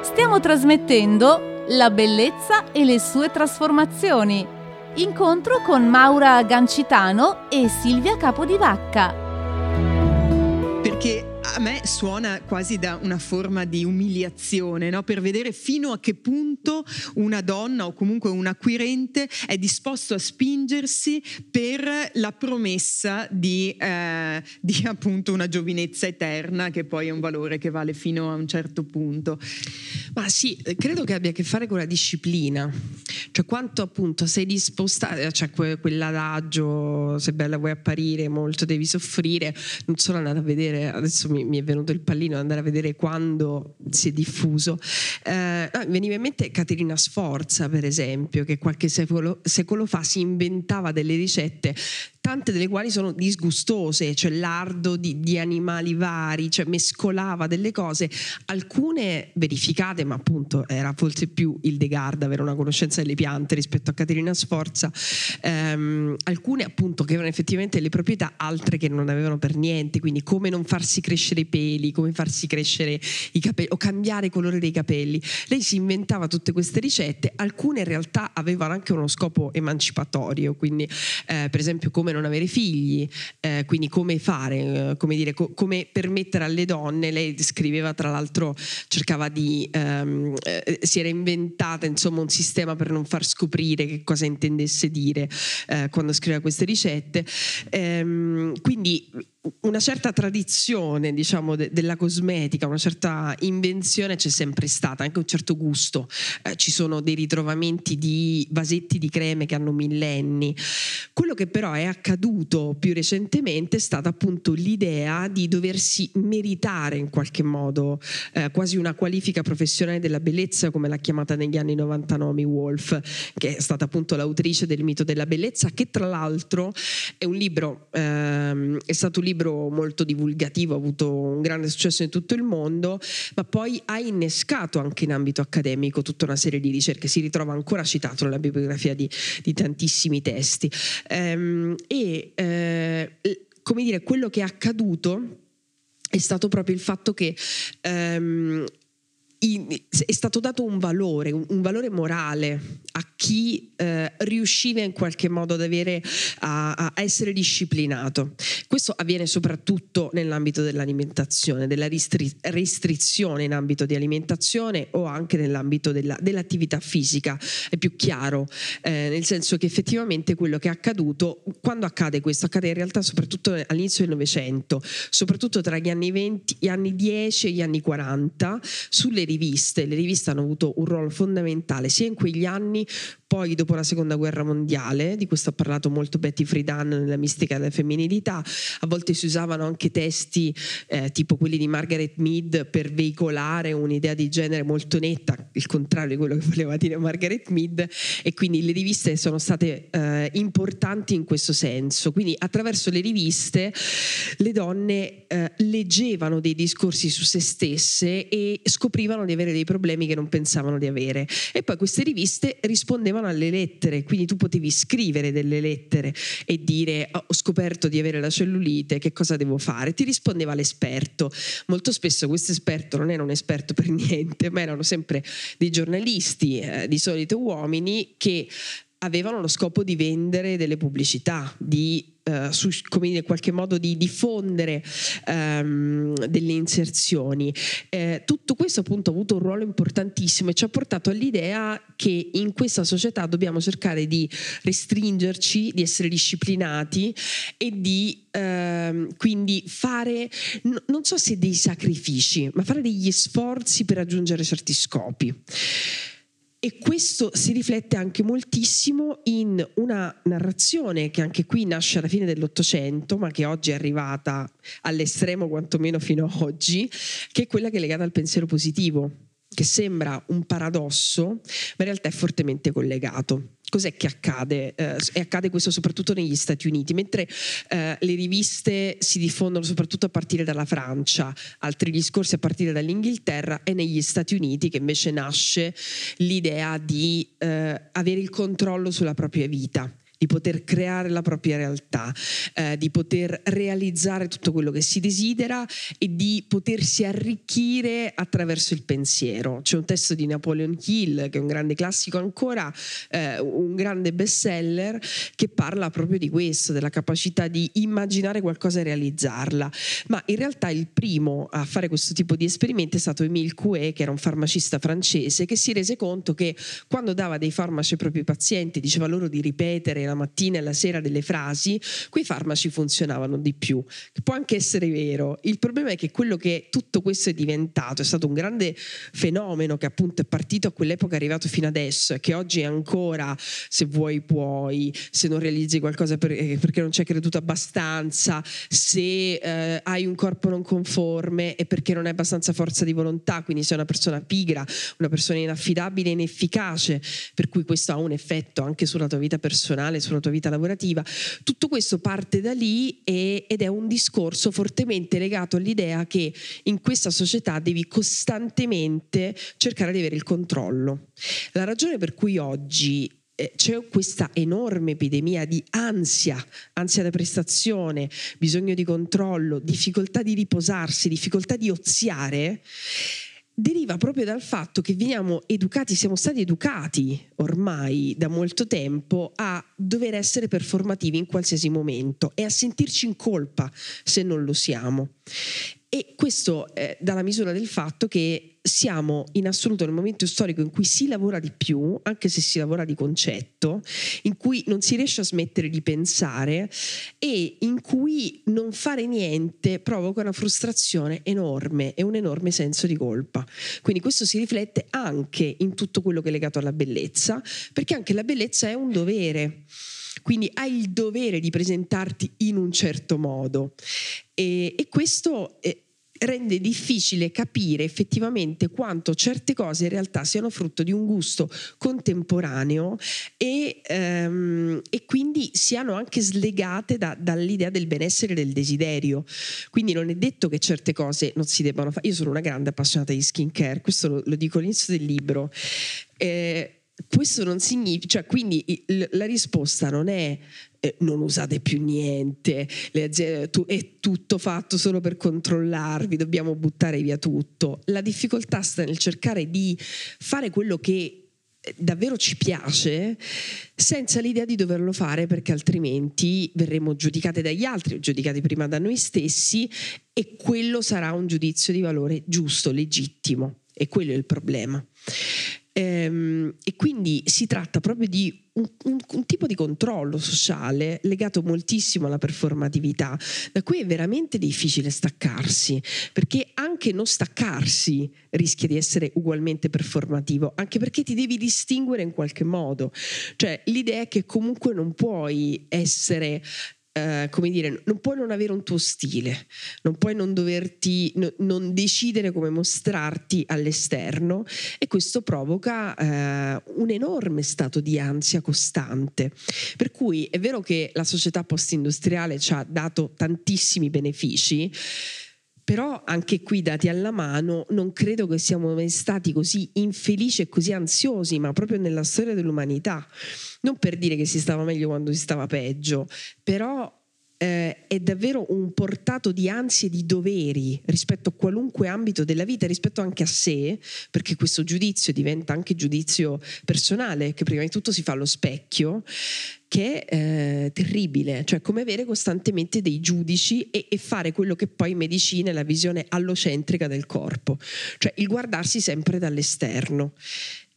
Stiamo trasmettendo La bellezza e le sue trasformazioni. Incontro con Maura Gancitano e Silvia Capodivacca. Perché a me suona quasi da una forma di umiliazione, no? per vedere fino a che punto una donna o comunque un acquirente è disposto a spingersi per la promessa di, eh, di appunto una giovinezza eterna che poi è un valore che vale fino a un certo punto. Ma sì, credo che abbia a che fare con la disciplina, cioè quanto appunto sei disposta, cioè quell'adagio, se bella vuoi apparire, molto devi soffrire, non sono andata a vedere, adesso mi, mi è venuto il pallino, andare a vedere quando si è diffuso. Eh, veniva in mente Caterina Sforza, per esempio, che qualche secolo, secolo fa si inventava delle ricette tante delle quali sono disgustose, cioè lardo di, di, animali vari, cioè mescolava delle cose, alcune verificate, ma appunto era forse più il De Garda avere una conoscenza delle piante rispetto a Caterina Sforza, ehm, alcune appunto che avevano effettivamente le proprietà, altre che non avevano per niente, quindi come non farsi crescere i peli, come farsi crescere i capelli o cambiare colore dei capelli. Lei si inventava tutte queste ricette, alcune in realtà avevano anche uno scopo emancipatorio, quindi eh, per esempio come non avere figli, eh, quindi come fare, eh, come, dire, co- come permettere alle donne, lei scriveva tra l'altro, cercava di, ehm, eh, si era inventata insomma un sistema per non far scoprire che cosa intendesse dire eh, quando scriveva queste ricette, ehm, quindi una certa tradizione diciamo de- della cosmetica, una certa invenzione c'è sempre stata, anche un certo gusto. Eh, ci sono dei ritrovamenti di vasetti di creme che hanno millenni. Quello che però è accaduto più recentemente è stata appunto l'idea di doversi meritare in qualche modo eh, quasi una qualifica professionale della bellezza come l'ha chiamata negli anni 90 Naomi Wolf, che è stata appunto l'autrice del mito della bellezza, che tra l'altro è un libro, ehm, è stato un libro libro molto divulgativo, ha avuto un grande successo in tutto il mondo, ma poi ha innescato anche in ambito accademico tutta una serie di ricerche, si ritrova ancora citato nella bibliografia di, di tantissimi testi. Ehm, e eh, come dire, quello che è accaduto è stato proprio il fatto che ehm, è stato dato un valore, un valore morale a chi eh, riusciva in qualche modo ad avere, a, a, essere disciplinato. Questo avviene soprattutto nell'ambito dell'alimentazione, della ristri- restrizione in ambito di alimentazione o anche nell'ambito della, dell'attività fisica. È più chiaro, eh, nel senso che effettivamente quello che è accaduto, quando accade questo, accade in realtà soprattutto all'inizio del Novecento, soprattutto tra gli anni 20, gli anni 10 e gli anni 40, sulle riviste. Le riviste hanno avuto un ruolo fondamentale sia in quegli anni poi dopo la seconda guerra mondiale, di questo ha parlato molto Betty Friedan nella mistica della femminilità, a volte si usavano anche testi eh, tipo quelli di Margaret Mead per veicolare un'idea di genere molto netta, il contrario di quello che voleva dire Margaret Mead, e quindi le riviste sono state eh, importanti in questo senso. Quindi attraverso le riviste le donne eh, leggevano dei discorsi su se stesse e scoprivano di avere dei problemi che non pensavano di avere. E poi queste riviste rispondevano rispondevano alle lettere, quindi tu potevi scrivere delle lettere e dire oh, ho scoperto di avere la cellulite, che cosa devo fare? Ti rispondeva l'esperto. Molto spesso questo esperto non era un esperto per niente, ma erano sempre dei giornalisti, eh, di solito uomini, che avevano lo scopo di vendere delle pubblicità, di Uh, su, come in qualche modo di diffondere um, delle inserzioni. Eh, tutto questo appunto ha avuto un ruolo importantissimo e ci ha portato all'idea che in questa società dobbiamo cercare di restringerci, di essere disciplinati e di uh, quindi fare, n- non so se dei sacrifici, ma fare degli sforzi per raggiungere certi scopi. E questo si riflette anche moltissimo in una narrazione che anche qui nasce alla fine dell'Ottocento, ma che oggi è arrivata all'estremo quantomeno fino ad oggi, che è quella che è legata al pensiero positivo, che sembra un paradosso, ma in realtà è fortemente collegato cos'è che accade? Eh, e accade questo soprattutto negli Stati Uniti, mentre eh, le riviste si diffondono soprattutto a partire dalla Francia, altri discorsi a partire dall'Inghilterra, è negli Stati Uniti che invece nasce l'idea di eh, avere il controllo sulla propria vita di poter creare la propria realtà, eh, di poter realizzare tutto quello che si desidera e di potersi arricchire attraverso il pensiero. C'è un testo di Napoleon Hill, che è un grande classico ancora, eh, un grande bestseller, che parla proprio di questo, della capacità di immaginare qualcosa e realizzarla. Ma in realtà il primo a fare questo tipo di esperimenti è stato Emile Coué, che era un farmacista francese, che si rese conto che quando dava dei farmaci ai propri pazienti, diceva loro di ripetere la mattina e la sera delle frasi, quei farmaci funzionavano di più. Può anche essere vero. Il problema è che quello che tutto questo è diventato è stato un grande fenomeno che appunto è partito a quell'epoca, è arrivato fino adesso e che oggi è ancora, se vuoi puoi, se non realizzi qualcosa per, eh, perché non ci hai creduto abbastanza, se eh, hai un corpo non conforme e perché non hai abbastanza forza di volontà, quindi sei una persona pigra, una persona inaffidabile inefficace, per cui questo ha un effetto anche sulla tua vita personale, sulla tua vita lavorativa. Tutto questo parte da lì e, ed è un discorso fortemente legato all'idea che in questa società devi costantemente cercare di avere il controllo. La ragione per cui oggi eh, c'è questa enorme epidemia di ansia, ansia da prestazione, bisogno di controllo, difficoltà di riposarsi, difficoltà di oziare, deriva proprio dal fatto che veniamo educati, siamo stati educati ormai da molto tempo a dover essere performativi in qualsiasi momento e a sentirci in colpa se non lo siamo. E questo eh, dà la misura del fatto che siamo in assoluto nel momento storico in cui si lavora di più, anche se si lavora di concetto, in cui non si riesce a smettere di pensare e in cui non fare niente provoca una frustrazione enorme e un enorme senso di colpa. Quindi questo si riflette anche in tutto quello che è legato alla bellezza, perché anche la bellezza è un dovere. Quindi hai il dovere di presentarti in un certo modo e, e questo eh, rende difficile capire effettivamente quanto certe cose in realtà siano frutto di un gusto contemporaneo e, ehm, e quindi siano anche slegate da, dall'idea del benessere e del desiderio. Quindi non è detto che certe cose non si debbano fare. Io sono una grande appassionata di skincare, questo lo, lo dico all'inizio del libro. Eh, questo non significa, cioè quindi la risposta non è eh, non usate più niente, aziende, tu, è tutto fatto solo per controllarvi, dobbiamo buttare via tutto. La difficoltà sta nel cercare di fare quello che eh, davvero ci piace senza l'idea di doverlo fare perché altrimenti verremo giudicate dagli altri, giudicati prima da noi stessi e quello sarà un giudizio di valore giusto, legittimo e quello è il problema. Ehm, e quindi si tratta proprio di un, un, un, tipo di controllo sociale legato moltissimo alla performatività, da cui è veramente difficile staccarsi, perché anche non staccarsi rischia di essere ugualmente performativo, anche perché ti devi distinguere in qualche modo. Cioè l'idea è che comunque non puoi essere Uh, come dire, non puoi non avere un tuo stile, non puoi non doverti, no, non decidere come mostrarti all'esterno e questo provoca uh, un enorme stato di ansia costante. Per cui è vero che la società post-industriale ci ha dato tantissimi benefici, però anche qui dati alla mano non credo che siamo mai stati così infelici e così ansiosi, ma proprio nella storia dell'umanità. Non per dire che si stava meglio quando si stava peggio, però eh, è davvero un portato di ansie e di doveri rispetto a qualunque ambito della vita, rispetto anche a sé, perché questo giudizio diventa anche giudizio personale, che prima di tutto si fa allo specchio, che è eh, terribile, cioè come avere costantemente dei giudici e, e, fare quello che poi in medicina è la visione allocentrica del corpo, cioè il guardarsi sempre dall'esterno.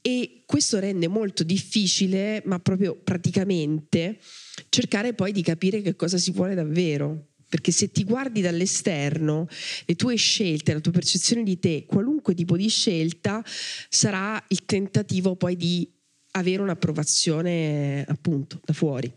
E questo rende molto difficile, ma proprio praticamente, cercare poi di capire che cosa si vuole davvero. Perché se ti guardi dall'esterno, le tue scelte, la tua percezione di te, qualunque tipo di scelta, sarà il tentativo poi di avere un'approvazione appunto da fuori.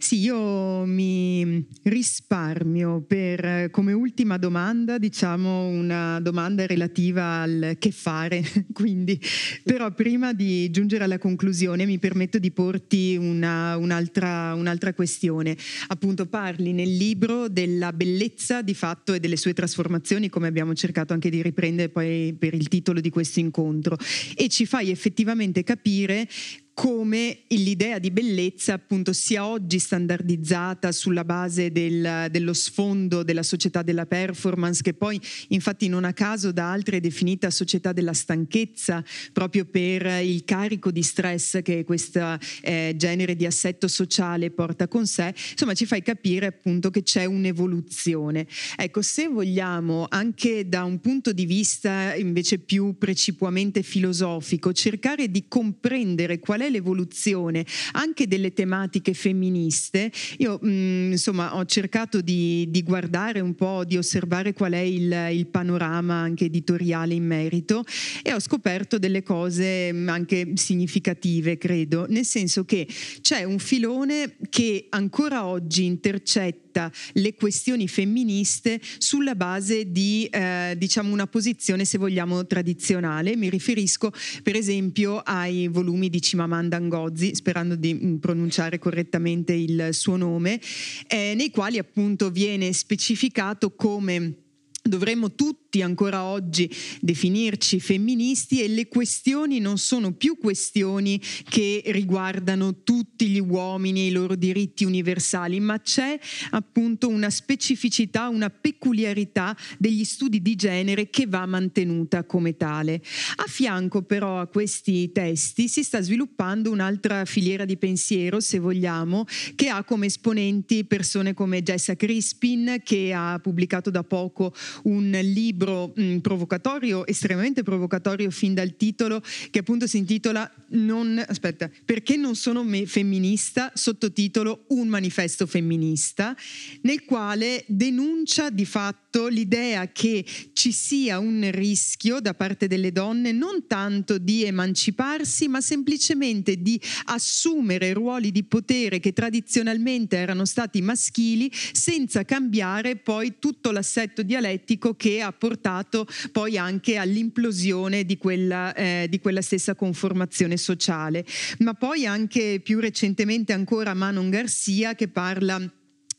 Sì, io mi risparmio per come ultima domanda, diciamo una domanda relativa al che fare, quindi però prima di giungere alla conclusione mi permetto di porti una, un'altra, un'altra questione. Appunto parli nel libro della bellezza di fatto e delle sue trasformazioni, come abbiamo cercato anche di riprendere poi per il titolo di questo incontro, e ci fai effettivamente capire come l'idea di bellezza appunto sia oggi standardizzata sulla base del, dello sfondo della società della performance che poi infatti non a caso da altri è definita società della stanchezza proprio per il carico di stress che questo eh, genere di assetto sociale porta con sé. Insomma ci fai capire appunto che c'è un'evoluzione. Ecco se vogliamo anche da un punto di vista invece più precipuamente filosofico cercare di comprendere qual è l'evoluzione anche delle tematiche femministe, io mh, mm, insomma ho cercato di, di, guardare un po', di osservare qual è il, il, panorama anche editoriale in merito e ho scoperto delle cose mm, anche significative, credo, nel senso che c'è un filone che ancora oggi intercetta rifletta le questioni femministe sulla base di eh, diciamo una posizione, se vogliamo, tradizionale. Mi riferisco per esempio ai volumi di Cimamanda Ngozi, sperando di mm, pronunciare correttamente il suo nome, eh, nei quali appunto viene specificato come dovremmo tutti ancora oggi definirci femministi e le questioni non sono più questioni che riguardano tutti gli uomini e i loro diritti universali, ma c'è appunto una specificità, una peculiarità degli studi di genere che va mantenuta come tale. A fianco però a questi testi si sta sviluppando un'altra filiera di pensiero, se vogliamo, che ha come esponenti persone come Jessa Crispin, che ha pubblicato da poco un libro mh, mm, provocatorio, estremamente provocatorio fin dal titolo, che appunto si intitola non, aspetta, Perché non sono me femminista, sottotitolo Un manifesto femminista, nel quale denuncia di fatto l'idea che ci sia un rischio da parte delle donne non tanto di emanciparsi, ma semplicemente di assumere ruoli di potere che tradizionalmente erano stati maschili senza cambiare poi tutto l'assetto dialettico che ha portato poi anche all'implosione di quella, eh, di quella stessa conformazione sociale. Ma poi anche più recentemente ancora Manon Garcia che parla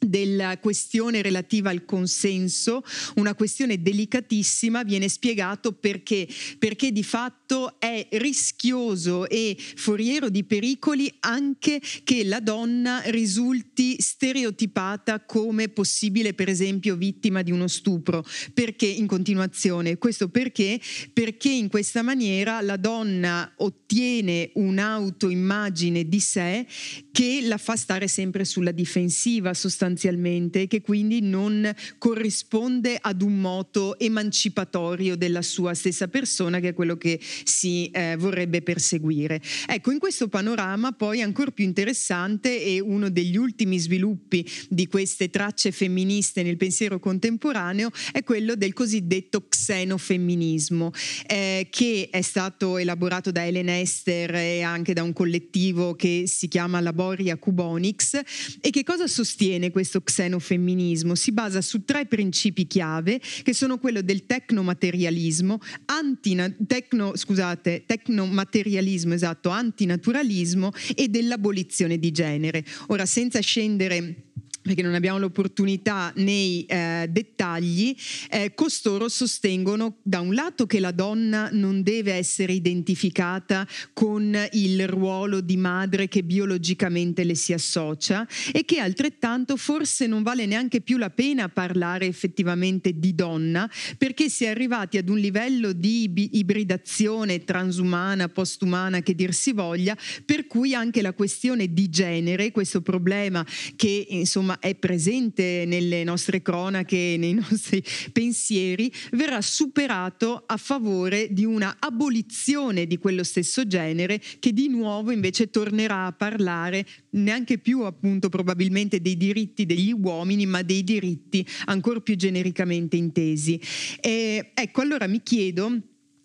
della questione relativa al consenso, una questione delicatissima, viene spiegato perché, perché di fatto è rischioso e foriero di pericoli anche che la donna risulti stereotipata come possibile per esempio vittima di uno stupro, perché in continuazione, questo perché? Perché in questa maniera la donna ottiene un'autoimmagine di sé che la fa stare sempre sulla difensiva sostanzialmente sostanzialmente, che quindi non corrisponde ad un moto emancipatorio della sua stessa persona, che è quello che si eh, vorrebbe perseguire. Ecco, in questo panorama poi ancora più interessante e uno degli ultimi sviluppi di queste tracce femministe nel pensiero contemporaneo è quello del cosiddetto xenofemminismo, eh, che è stato elaborato da Helen Esther e anche da un collettivo che si chiama Laboria Cubonics e che cosa sostiene questo questo xenofemminismo si basa su tre principi chiave che sono quello del tecnomaterialismo, antina, tecno, scusate, tecnomaterialismo esatto, antinaturalismo e dell'abolizione di genere. Ora, senza scendere perché non abbiamo l'opportunità nei eh, dettagli, eh, costoro sostengono da un lato che la donna non deve essere identificata con il ruolo di madre che biologicamente le si associa e che altrettanto forse non vale neanche più la pena parlare effettivamente di donna perché si è arrivati ad un livello di ibridazione transumana, postumana che dir si voglia, per cui anche la questione di genere, questo problema che insomma insomma è presente nelle nostre cronache, nei nostri pensieri, verrà superato a favore di una abolizione di quello stesso genere che di nuovo invece tornerà a parlare neanche più appunto probabilmente dei diritti degli uomini, ma dei diritti ancora più genericamente intesi. E, ecco, allora mi chiedo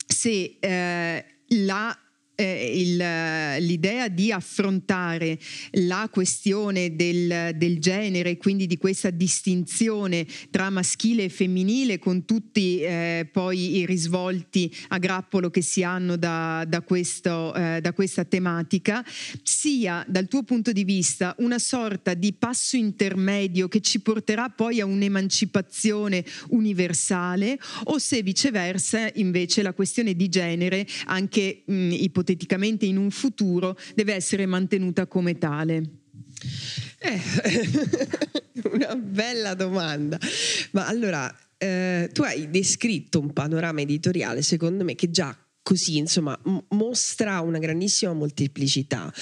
se eh, la eh, il, l'idea di affrontare la questione del, del, genere, quindi di questa distinzione tra maschile e femminile, con tutti eh, poi i risvolti a grappolo che si hanno da, da, questo, eh, da questa tematica, sia dal tuo punto di vista una sorta di passo intermedio che ci porterà poi a un'emancipazione universale, o se viceversa invece la questione di genere, anche mh, ipoteticamente, ipoteticamente in un futuro deve essere mantenuta come tale? Eh, una bella domanda. Ma allora, eh, tu hai descritto un panorama editoriale, secondo me, che già così, insomma, m- mostra una grandissima molteplicità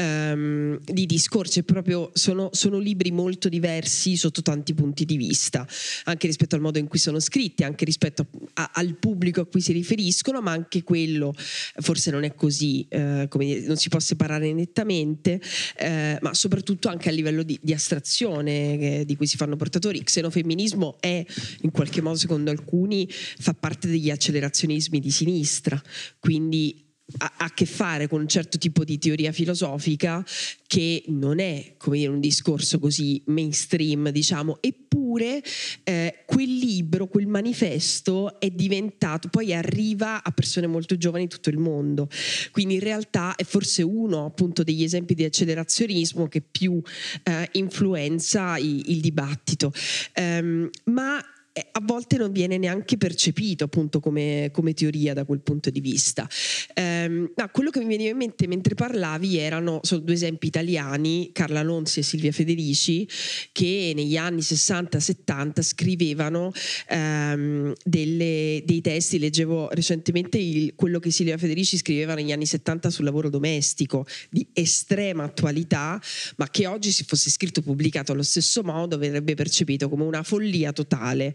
um, di discorsi, proprio sono, sono, libri molto diversi sotto tanti punti di vista, anche rispetto al modo in cui sono scritti, anche rispetto a, al pubblico a cui si riferiscono, ma anche quello forse non è così, uh, come dire, non si può separare nettamente, uh, ma soprattutto anche a livello di, di astrazione eh, di cui si fanno portatori. Xenofemminismo è in qualche modo, secondo alcuni, fa parte degli accelerazionismi di sinistra quindi ha a che fare con un certo tipo di teoria filosofica che non è come dire un discorso così mainstream diciamo. Eppure eh, quel libro quel manifesto è diventato poi arriva a persone molto giovani in tutto il mondo. Quindi in realtà è forse uno appunto degli esempi di accelerazionismo che più eh, influenza i, il dibattito. Um, ma a volte non viene neanche percepito appunto come, come teoria da quel punto di vista. Um, no, quello che mi veniva in mente mentre parlavi erano sono due esempi italiani, Carla Lonzi e Silvia Federici, che negli anni 60-70 scrivevano um, delle, dei testi, leggevo recentemente il, quello che Silvia Federici scriveva negli anni 70 sul lavoro domestico, di estrema attualità, ma che oggi se fosse scritto e pubblicato allo stesso modo verrebbe percepito come una follia totale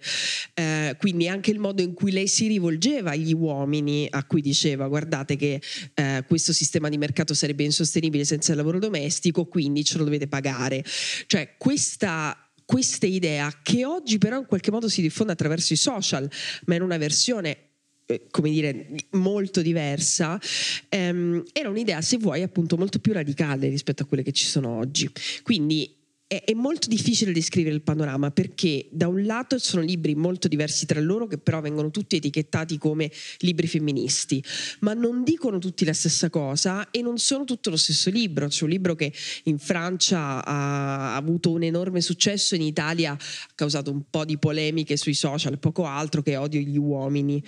eh, quindi anche il modo in cui lei si rivolgeva agli uomini a cui diceva guardate che eh, questo sistema di mercato sarebbe insostenibile senza il lavoro domestico, quindi ce lo dovete pagare. Cioè questa questa idea che oggi però in qualche modo si diffonde attraverso i social, ma in una versione eh, come dire, molto diversa, ehm, era un'idea, se vuoi, appunto molto più radicale rispetto a quelle che ci sono oggi. Quindi è, è, molto difficile descrivere il panorama perché da un lato sono libri molto diversi tra loro che però vengono tutti etichettati come libri femministi, ma non dicono tutti la stessa cosa e non sono tutto lo stesso libro. C'è un libro che in Francia ha avuto un enorme successo, in Italia ha causato un po' di polemiche sui social, poco altro che Odio gli uomini,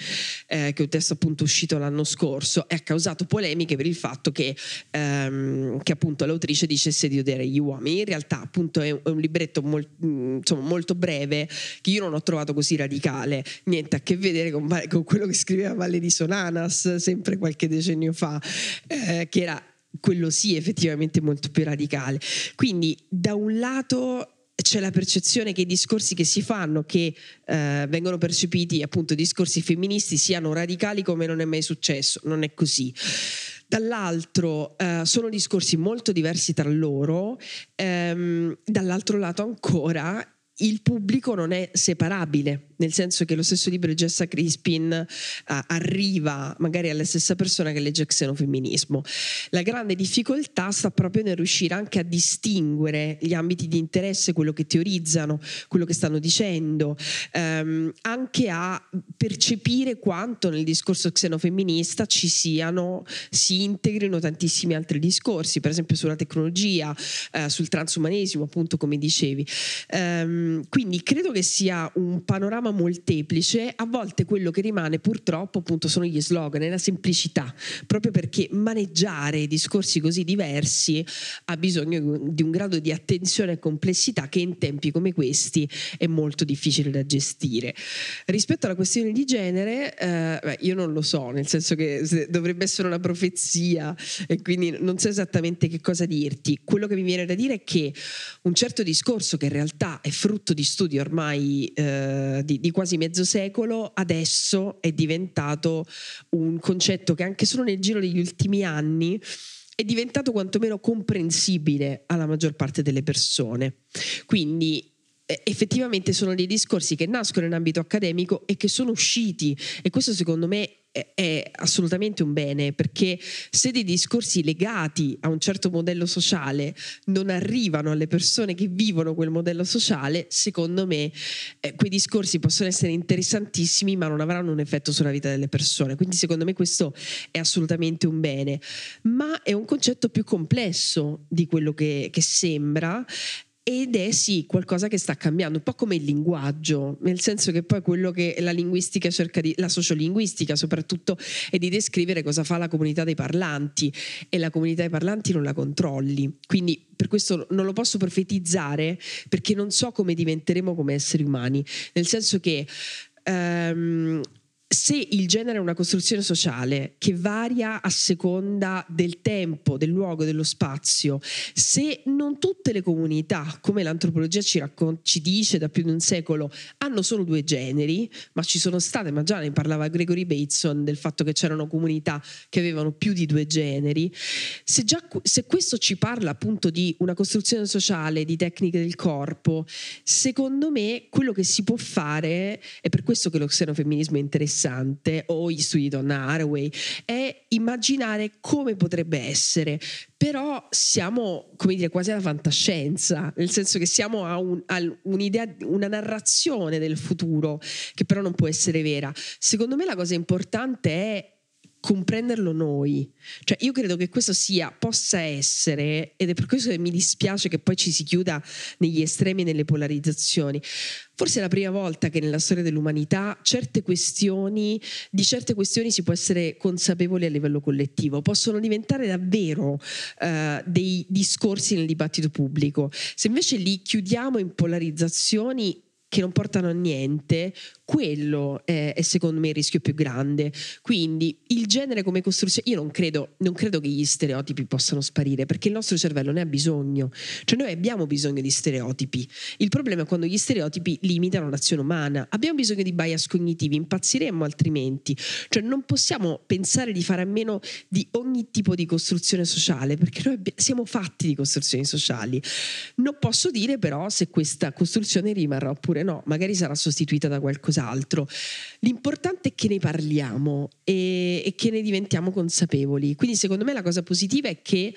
eh, che è un testo appunto uscito l'anno scorso e ha causato polemiche per il fatto che, ehm, che appunto l'autrice dicesse di odiare gli uomini. In realtà appunto appunto è un libretto molt, mm, insomma, molto breve che io non ho trovato così radicale, niente a che vedere con, con quello che scriveva Valle di Sonanas sempre qualche decennio fa, eh, che era quello sì effettivamente molto più radicale. Quindi da un lato c'è la percezione che i discorsi che si fanno, che eh, vengono percepiti appunto discorsi femministi, siano radicali come non è mai successo, non è così. Dall'altro eh, sono discorsi molto diversi tra loro, ehm, dall'altro lato ancora il pubblico non è separabile, nel senso che lo stesso libro di Jessa Crispin uh, arriva magari alla stessa persona che legge xenofemminismo. La grande difficoltà sta proprio nel riuscire anche a distinguere gli ambiti di interesse, quello che teorizzano, quello che stanno dicendo, um, anche a percepire quanto nel discorso xenofemminista ci siano, si integrino tantissimi altri discorsi, per esempio sulla tecnologia, uh, sul transumanesimo, appunto come dicevi. Ehm, quindi credo che sia un panorama molteplice, a volte quello che rimane purtroppo appunto sono gli slogan e la semplicità, proprio perché maneggiare discorsi così diversi ha bisogno di un grado di attenzione e complessità che in tempi come questi è molto difficile da gestire. Rispetto alla questione di genere, eh, beh, io non lo so, nel senso che dovrebbe essere una profezia e quindi non so esattamente che cosa dirti. Quello che mi viene da dire è che un certo discorso che in realtà è frutto di studi ormai eh, di, di, quasi mezzo secolo, adesso è diventato un concetto che anche solo nel giro degli ultimi anni è diventato quantomeno comprensibile alla maggior parte delle persone. Quindi effettivamente sono dei discorsi che nascono in ambito accademico e che sono usciti e questo secondo me è assolutamente un bene perché se dei discorsi legati a un certo modello sociale non arrivano alle persone che vivono quel modello sociale, secondo me eh, quei discorsi possono essere interessantissimi ma non avranno un effetto sulla vita delle persone. Quindi secondo me questo è assolutamente un bene, ma è un concetto più complesso di quello che, che sembra ed è sì qualcosa che sta cambiando, un po' come il linguaggio, nel senso che poi quello che la linguistica cerca di, la sociolinguistica soprattutto, è di descrivere cosa fa la comunità dei parlanti e la comunità dei parlanti non la controlli. Quindi per questo non lo posso profetizzare perché non so come diventeremo come esseri umani, nel senso che um, se il genere è una costruzione sociale che varia a seconda del tempo, del luogo, dello spazio, se non tutte le comunità, come l'antropologia ci, raccon- ci dice da più di un secolo, hanno solo due generi, ma ci sono state, ma già ne parlava Gregory Bateson del fatto che c'erano comunità che avevano più di due generi, se, già, se questo ci parla appunto di una costruzione sociale, di tecniche del corpo, secondo me quello che si può fare, è per questo che lo xenofemminismo è interessante, interessante, o di Donna Haraway, è immaginare come potrebbe essere. Però siamo, come dire, quasi alla fantascienza, nel senso che siamo a, un, a un'idea, una narrazione del futuro che però non può essere vera. Secondo me la cosa importante è comprenderlo noi. Cioè io credo che questo sia, possa essere, ed è per questo che mi dispiace che poi ci si chiuda negli estremi e nelle polarizzazioni. Forse è la prima volta che nella storia dell'umanità certe questioni, di certe questioni si può essere consapevoli a livello collettivo, possono diventare davvero uh, dei discorsi nel dibattito pubblico. Se invece li chiudiamo in polarizzazioni che non portano a niente, quello è, è, secondo me il rischio più grande. Quindi il genere come costruzione, io non credo, non credo, che gli stereotipi possano sparire perché il nostro cervello ne ha bisogno, cioè noi abbiamo bisogno di stereotipi. Il problema è quando gli stereotipi limitano l'azione umana, abbiamo bisogno di bias cognitivi, impazziremmo altrimenti, cioè non possiamo pensare di fare a meno di ogni tipo di costruzione sociale perché noi siamo fatti di costruzioni sociali. Non posso dire però se questa costruzione rimarrà oppure oppure no, magari sarà sostituita da qualcos'altro. L'importante è che ne parliamo e, e che ne diventiamo consapevoli. Quindi secondo me la cosa positiva è che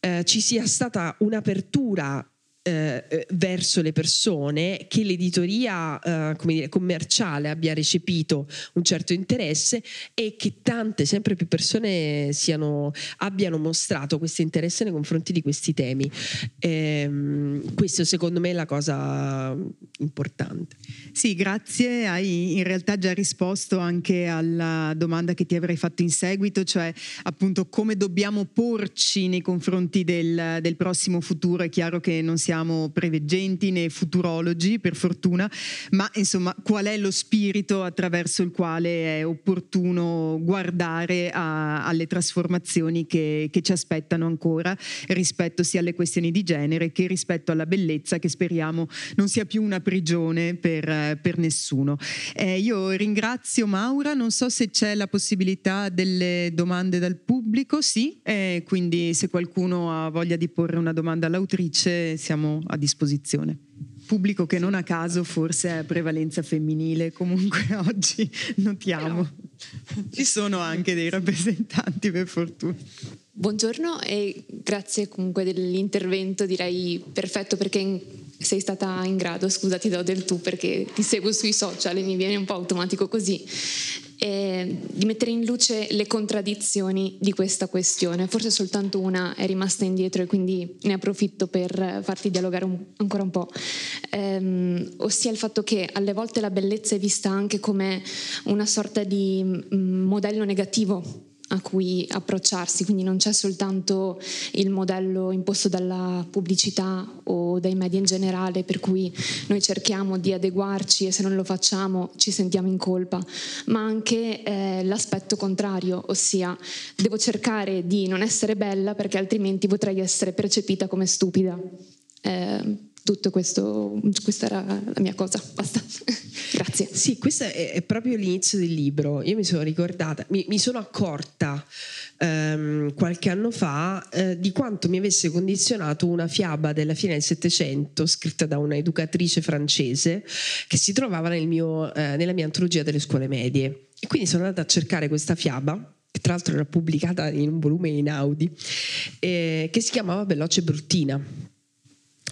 eh, ci sia stata un'apertura eh, eh, verso le persone, che l'editoria eh, dire, commerciale abbia recepito un certo interesse e che tante, sempre più persone siano, abbiano mostrato questo interesse nei confronti di questi temi. Eh, questo secondo me è la cosa importante. Sì, grazie. Hai in realtà già risposto anche alla domanda che ti avrei fatto in seguito, cioè appunto come dobbiamo porci nei confronti del, del prossimo futuro. È chiaro che non siamo siamo preveggenti né futurologi, per fortuna, ma insomma qual è lo spirito attraverso il quale è opportuno guardare a, alle trasformazioni che, che, ci aspettano ancora rispetto sia alle questioni di genere che rispetto alla bellezza che speriamo non sia più una prigione per, per nessuno. Eh, io ringrazio Maura, non so se c'è la possibilità delle domande dal pubblico, sì, eh, quindi se qualcuno ha voglia di porre una domanda all'autrice siamo siamo a disposizione. Pubblico che non a caso forse è prevalenza femminile, comunque oggi notiamo. Ci sono anche dei rappresentanti per fortuna. Buongiorno e grazie comunque dell'intervento, direi perfetto perché sei stata in grado, scusa ti do del tu perché ti seguo sui social e mi viene un po' automatico così, e di mettere in luce le contraddizioni di questa questione. Forse soltanto una è rimasta indietro e quindi ne approfitto per farti dialogare un, ancora un po', ehm, ossia il fatto che alle volte la bellezza è vista anche come una sorta di mm, modello negativo a cui approcciarsi, quindi non c'è soltanto il modello imposto dalla pubblicità o dai media in generale per cui noi cerchiamo di adeguarci e se non lo facciamo ci sentiamo in colpa, ma anche eh, l'aspetto contrario, ossia devo cercare di non essere bella perché altrimenti potrei essere percepita come stupida. Eh, tutto questo, questa era la mia cosa, basta. Grazie. Sì, questo è, è, proprio l'inizio del libro. Io mi sono ricordata, mi, mi sono accorta ehm, qualche anno fa eh, di quanto mi avesse condizionato una fiaba della fine del Settecento scritta da una educatrice francese che si trovava nel mio, eh, nella mia antologia delle scuole medie. E quindi sono andata a cercare questa fiaba che tra l'altro era pubblicata in un volume in Audi, eh, che si chiamava Veloce Bruttina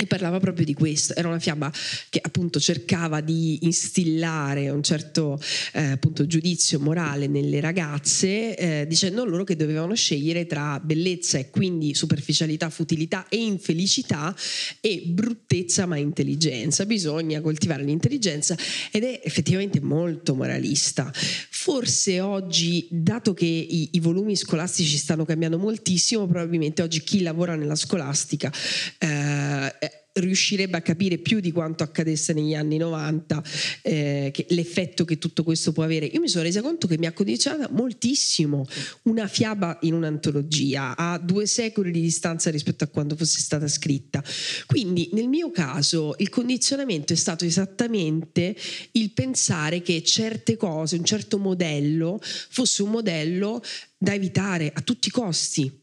e parlava proprio di questo, era una fiaba che appunto cercava di instillare un certo eh, appunto, giudizio morale nelle ragazze, eh, dicendo loro che dovevano scegliere tra bellezza e quindi superficialità, futilità e infelicità e bruttezza ma intelligenza. Bisogna coltivare l'intelligenza ed è effettivamente molto moralista. Forse oggi, dato che i, i volumi scolastici stanno cambiando moltissimo, probabilmente oggi chi lavora nella scolastica eh, riuscirebbe a capire più di quanto accadesse negli anni 90 eh, che, l'effetto che tutto questo può avere. Io mi sono resa conto che mi ha condizionata moltissimo una fiaba in un'antologia a due secoli di distanza rispetto a quando fosse stata scritta. Quindi nel mio caso il condizionamento è stato esattamente il pensare che certe cose, un certo modello fosse un modello da evitare a tutti i costi.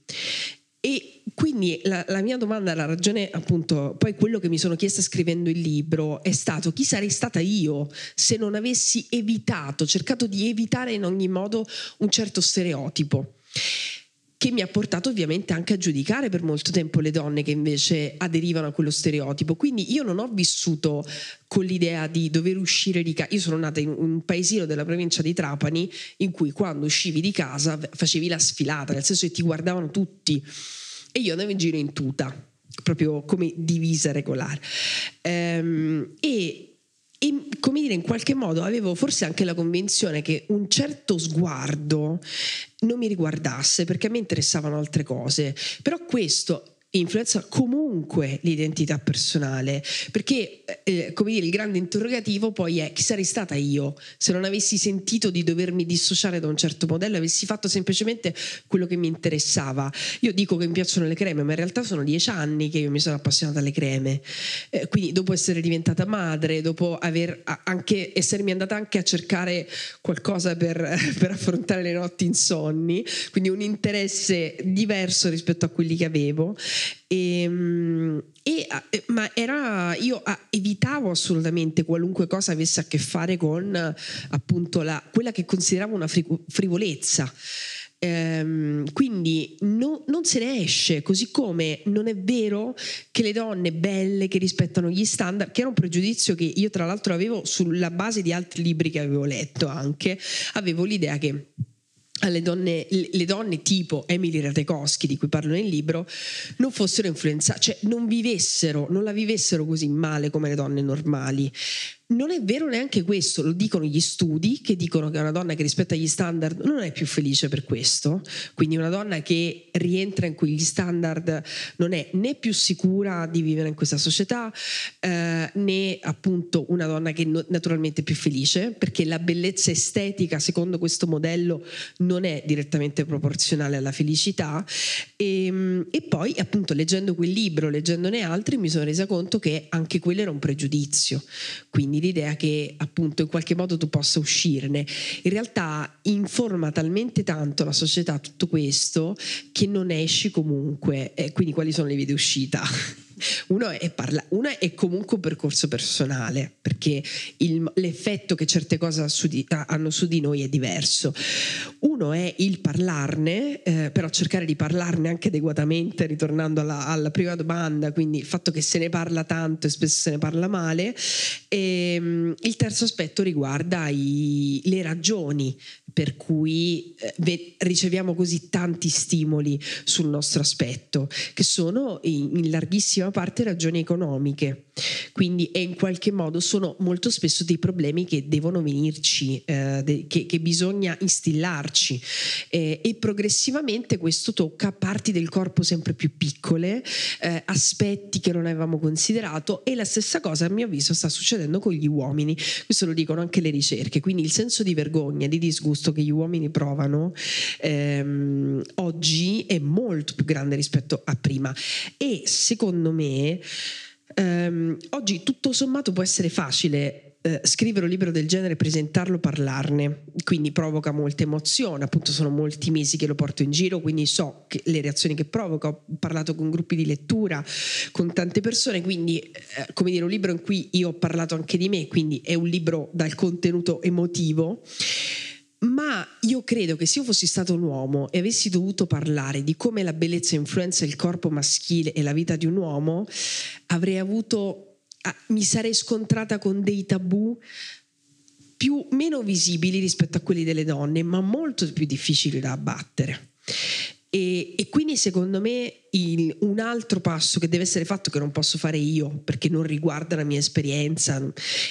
E quindi la, la, mia domanda, la ragione appunto, poi quello che mi sono chiesta scrivendo il libro è stato chi sarei stata io se non avessi evitato, cercato di evitare in ogni modo un certo stereotipo che mi ha portato ovviamente anche a giudicare per molto tempo le donne che invece aderivano a quello stereotipo. Quindi io non ho vissuto con l'idea di dover uscire di casa. Io sono nata in un paesino della provincia di Trapani in cui quando uscivi di casa facevi la sfilata, nel senso che ti guardavano tutti e io andavo in giro in tuta, proprio come divisa regolare. Ehm, e e come dire, in qualche modo avevo forse anche la convinzione che un certo sguardo non mi riguardasse perché a me interessavano altre cose. Però questo influenza comunque l'identità personale, perché eh, come dire, il grande interrogativo poi è chi sarei stata io se non avessi sentito di dovermi dissociare da un certo modello, avessi fatto semplicemente quello che mi interessava. Io dico che mi piacciono le creme, ma in realtà sono dieci anni che io mi sono appassionata alle creme, eh, quindi dopo essere diventata madre, dopo aver anche, essermi andata anche a cercare qualcosa per, per affrontare le notti insonni, quindi un interesse diverso rispetto a quelli che avevo. E, ehm, e, ma era, io evitavo assolutamente qualunque cosa avesse a che fare con appunto la, quella che consideravo una frivolezza. Ehm, quindi no, non se ne esce, così come non è vero che le donne belle che rispettano gli standard, che era un pregiudizio che io tra l'altro avevo sulla base di altri libri che avevo letto anche, avevo l'idea che alle donne, le donne tipo Emily Ratajkowski di cui parlo nel libro non fossero influenzate, cioè non vivessero, non la vivessero così male come le donne normali non è vero neanche questo, lo dicono gli studi che dicono che una donna che rispetta gli standard non è più felice per questo, quindi una donna che rientra in quegli standard non è né più sicura di vivere in questa società eh, né appunto una donna che no, naturalmente è più felice perché la bellezza estetica secondo questo modello non è direttamente proporzionale alla felicità. E, ehm, e poi appunto leggendo quel libro, leggendone altri mi sono resa conto che anche quello era un pregiudizio, quindi l'idea che appunto in qualche modo tu possa uscirne. In realtà informa talmente tanto la società tutto questo che non esci comunque. E quindi quali sono le vie di uscita? Uno è, parla- uno è comunque un percorso personale, perché il, l'effetto che certe cose su di, hanno su di noi è diverso. Uno è il parlarne, eh, però cercare di parlarne anche adeguatamente, ritornando alla, alla, prima domanda, quindi il fatto che se ne parla tanto e spesso se ne parla male. E, um, il terzo aspetto riguarda i, le ragioni per cui eh, riceviamo così tanti stimoli sul nostro aspetto, che sono in, in larghissima parte ragioni economiche. Quindi e in qualche modo sono molto spesso dei problemi che devono venirci, eh, de, che, che, bisogna instillarci. Eh, e progressivamente questo tocca parti del corpo sempre più piccole, eh, aspetti che non avevamo considerato e la stessa cosa a mio avviso sta succedendo con gli uomini, questo lo dicono anche le ricerche, quindi il senso di vergogna, di disgusto che gli uomini provano ehm, oggi è molto più grande rispetto a prima. E secondo me ehm, oggi tutto sommato può essere facile eh, scrivere un libro del genere, presentarlo, parlarne, quindi provoca molta emozione, appunto sono molti mesi che lo porto in giro, quindi so le reazioni che provoca, ho parlato con gruppi di lettura, con tante persone, quindi eh, come dire un libro in cui io ho parlato anche di me, quindi è un libro dal contenuto emotivo ma io credo che se io fossi stato un uomo e avessi dovuto parlare di come la bellezza influenza il corpo maschile e la vita di un uomo, avrei avuto, ah, mi sarei scontrata con dei tabù più, meno visibili rispetto a quelli delle donne, ma molto più difficili da abbattere. E, e, quindi secondo me il, un altro passo che deve essere fatto, che non posso fare io perché non riguarda la mia esperienza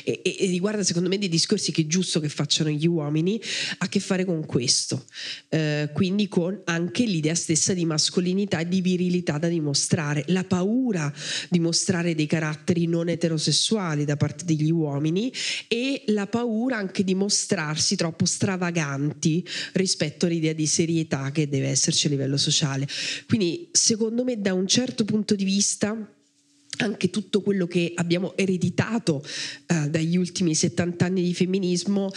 e, e, e riguarda secondo me dei discorsi che è giusto che facciano gli uomini, ha a che fare con questo, eh, quindi con anche l'idea stessa di mascolinità e di virilità da dimostrare, la paura di mostrare dei caratteri non eterosessuali da parte degli uomini e la paura anche di mostrarsi troppo stravaganti rispetto all'idea di serietà che deve esserci a livello livello sociale. Quindi secondo me da un certo punto di vista anche tutto quello che abbiamo ereditato eh, dagli ultimi 70 anni di femminismo,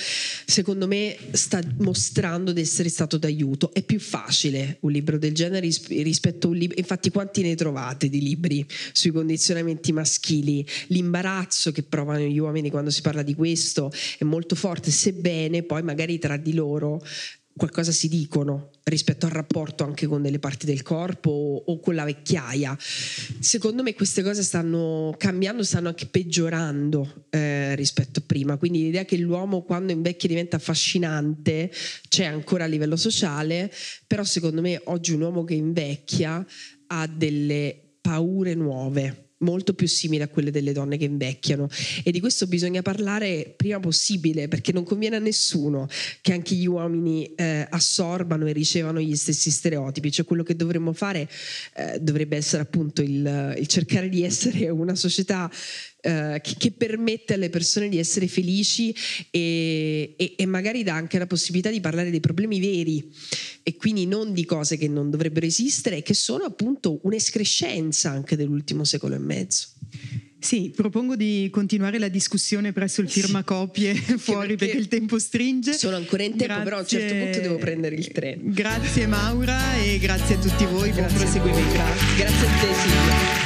secondo me sta mostrando di essere stato d'aiuto. È più facile un libro del genere rispetto a un libro, infatti quanti ne trovate di libri sui condizionamenti maschili? L'imbarazzo che provano gli uomini quando si parla di questo è molto forte, sebbene poi magari tra di loro qualcosa si dicono rispetto al rapporto anche con delle parti del corpo o, o, con la vecchiaia. Secondo me queste cose stanno cambiando, stanno anche peggiorando eh, rispetto a prima, quindi l'idea che l'uomo quando invecchia diventa affascinante c'è ancora a livello sociale, però secondo me oggi un uomo che invecchia ha delle paure nuove molto più simili a quelle delle donne che invecchiano. E di questo bisogna parlare prima possibile perché non conviene a nessuno che anche gli uomini eh, assorbano e ricevano gli stessi stereotipi, cioè quello che dovremmo fare eh, dovrebbe essere appunto il, il cercare di essere una società eh, che, che, permette alle persone di essere felici e, e, e, magari dà anche la possibilità di parlare dei problemi veri e quindi non di cose che non dovrebbero esistere e che sono appunto un'escrescenza anche dell'ultimo secolo e mezzo. Sì, propongo di continuare la discussione presso il firmacopie fuori perché, perché, il tempo stringe. Sono ancora in tempo, grazie, però a un certo punto devo prendere il treno. Grazie Maura e grazie a tutti voi, grazie buon proseguimento. Grazie a te Silvia.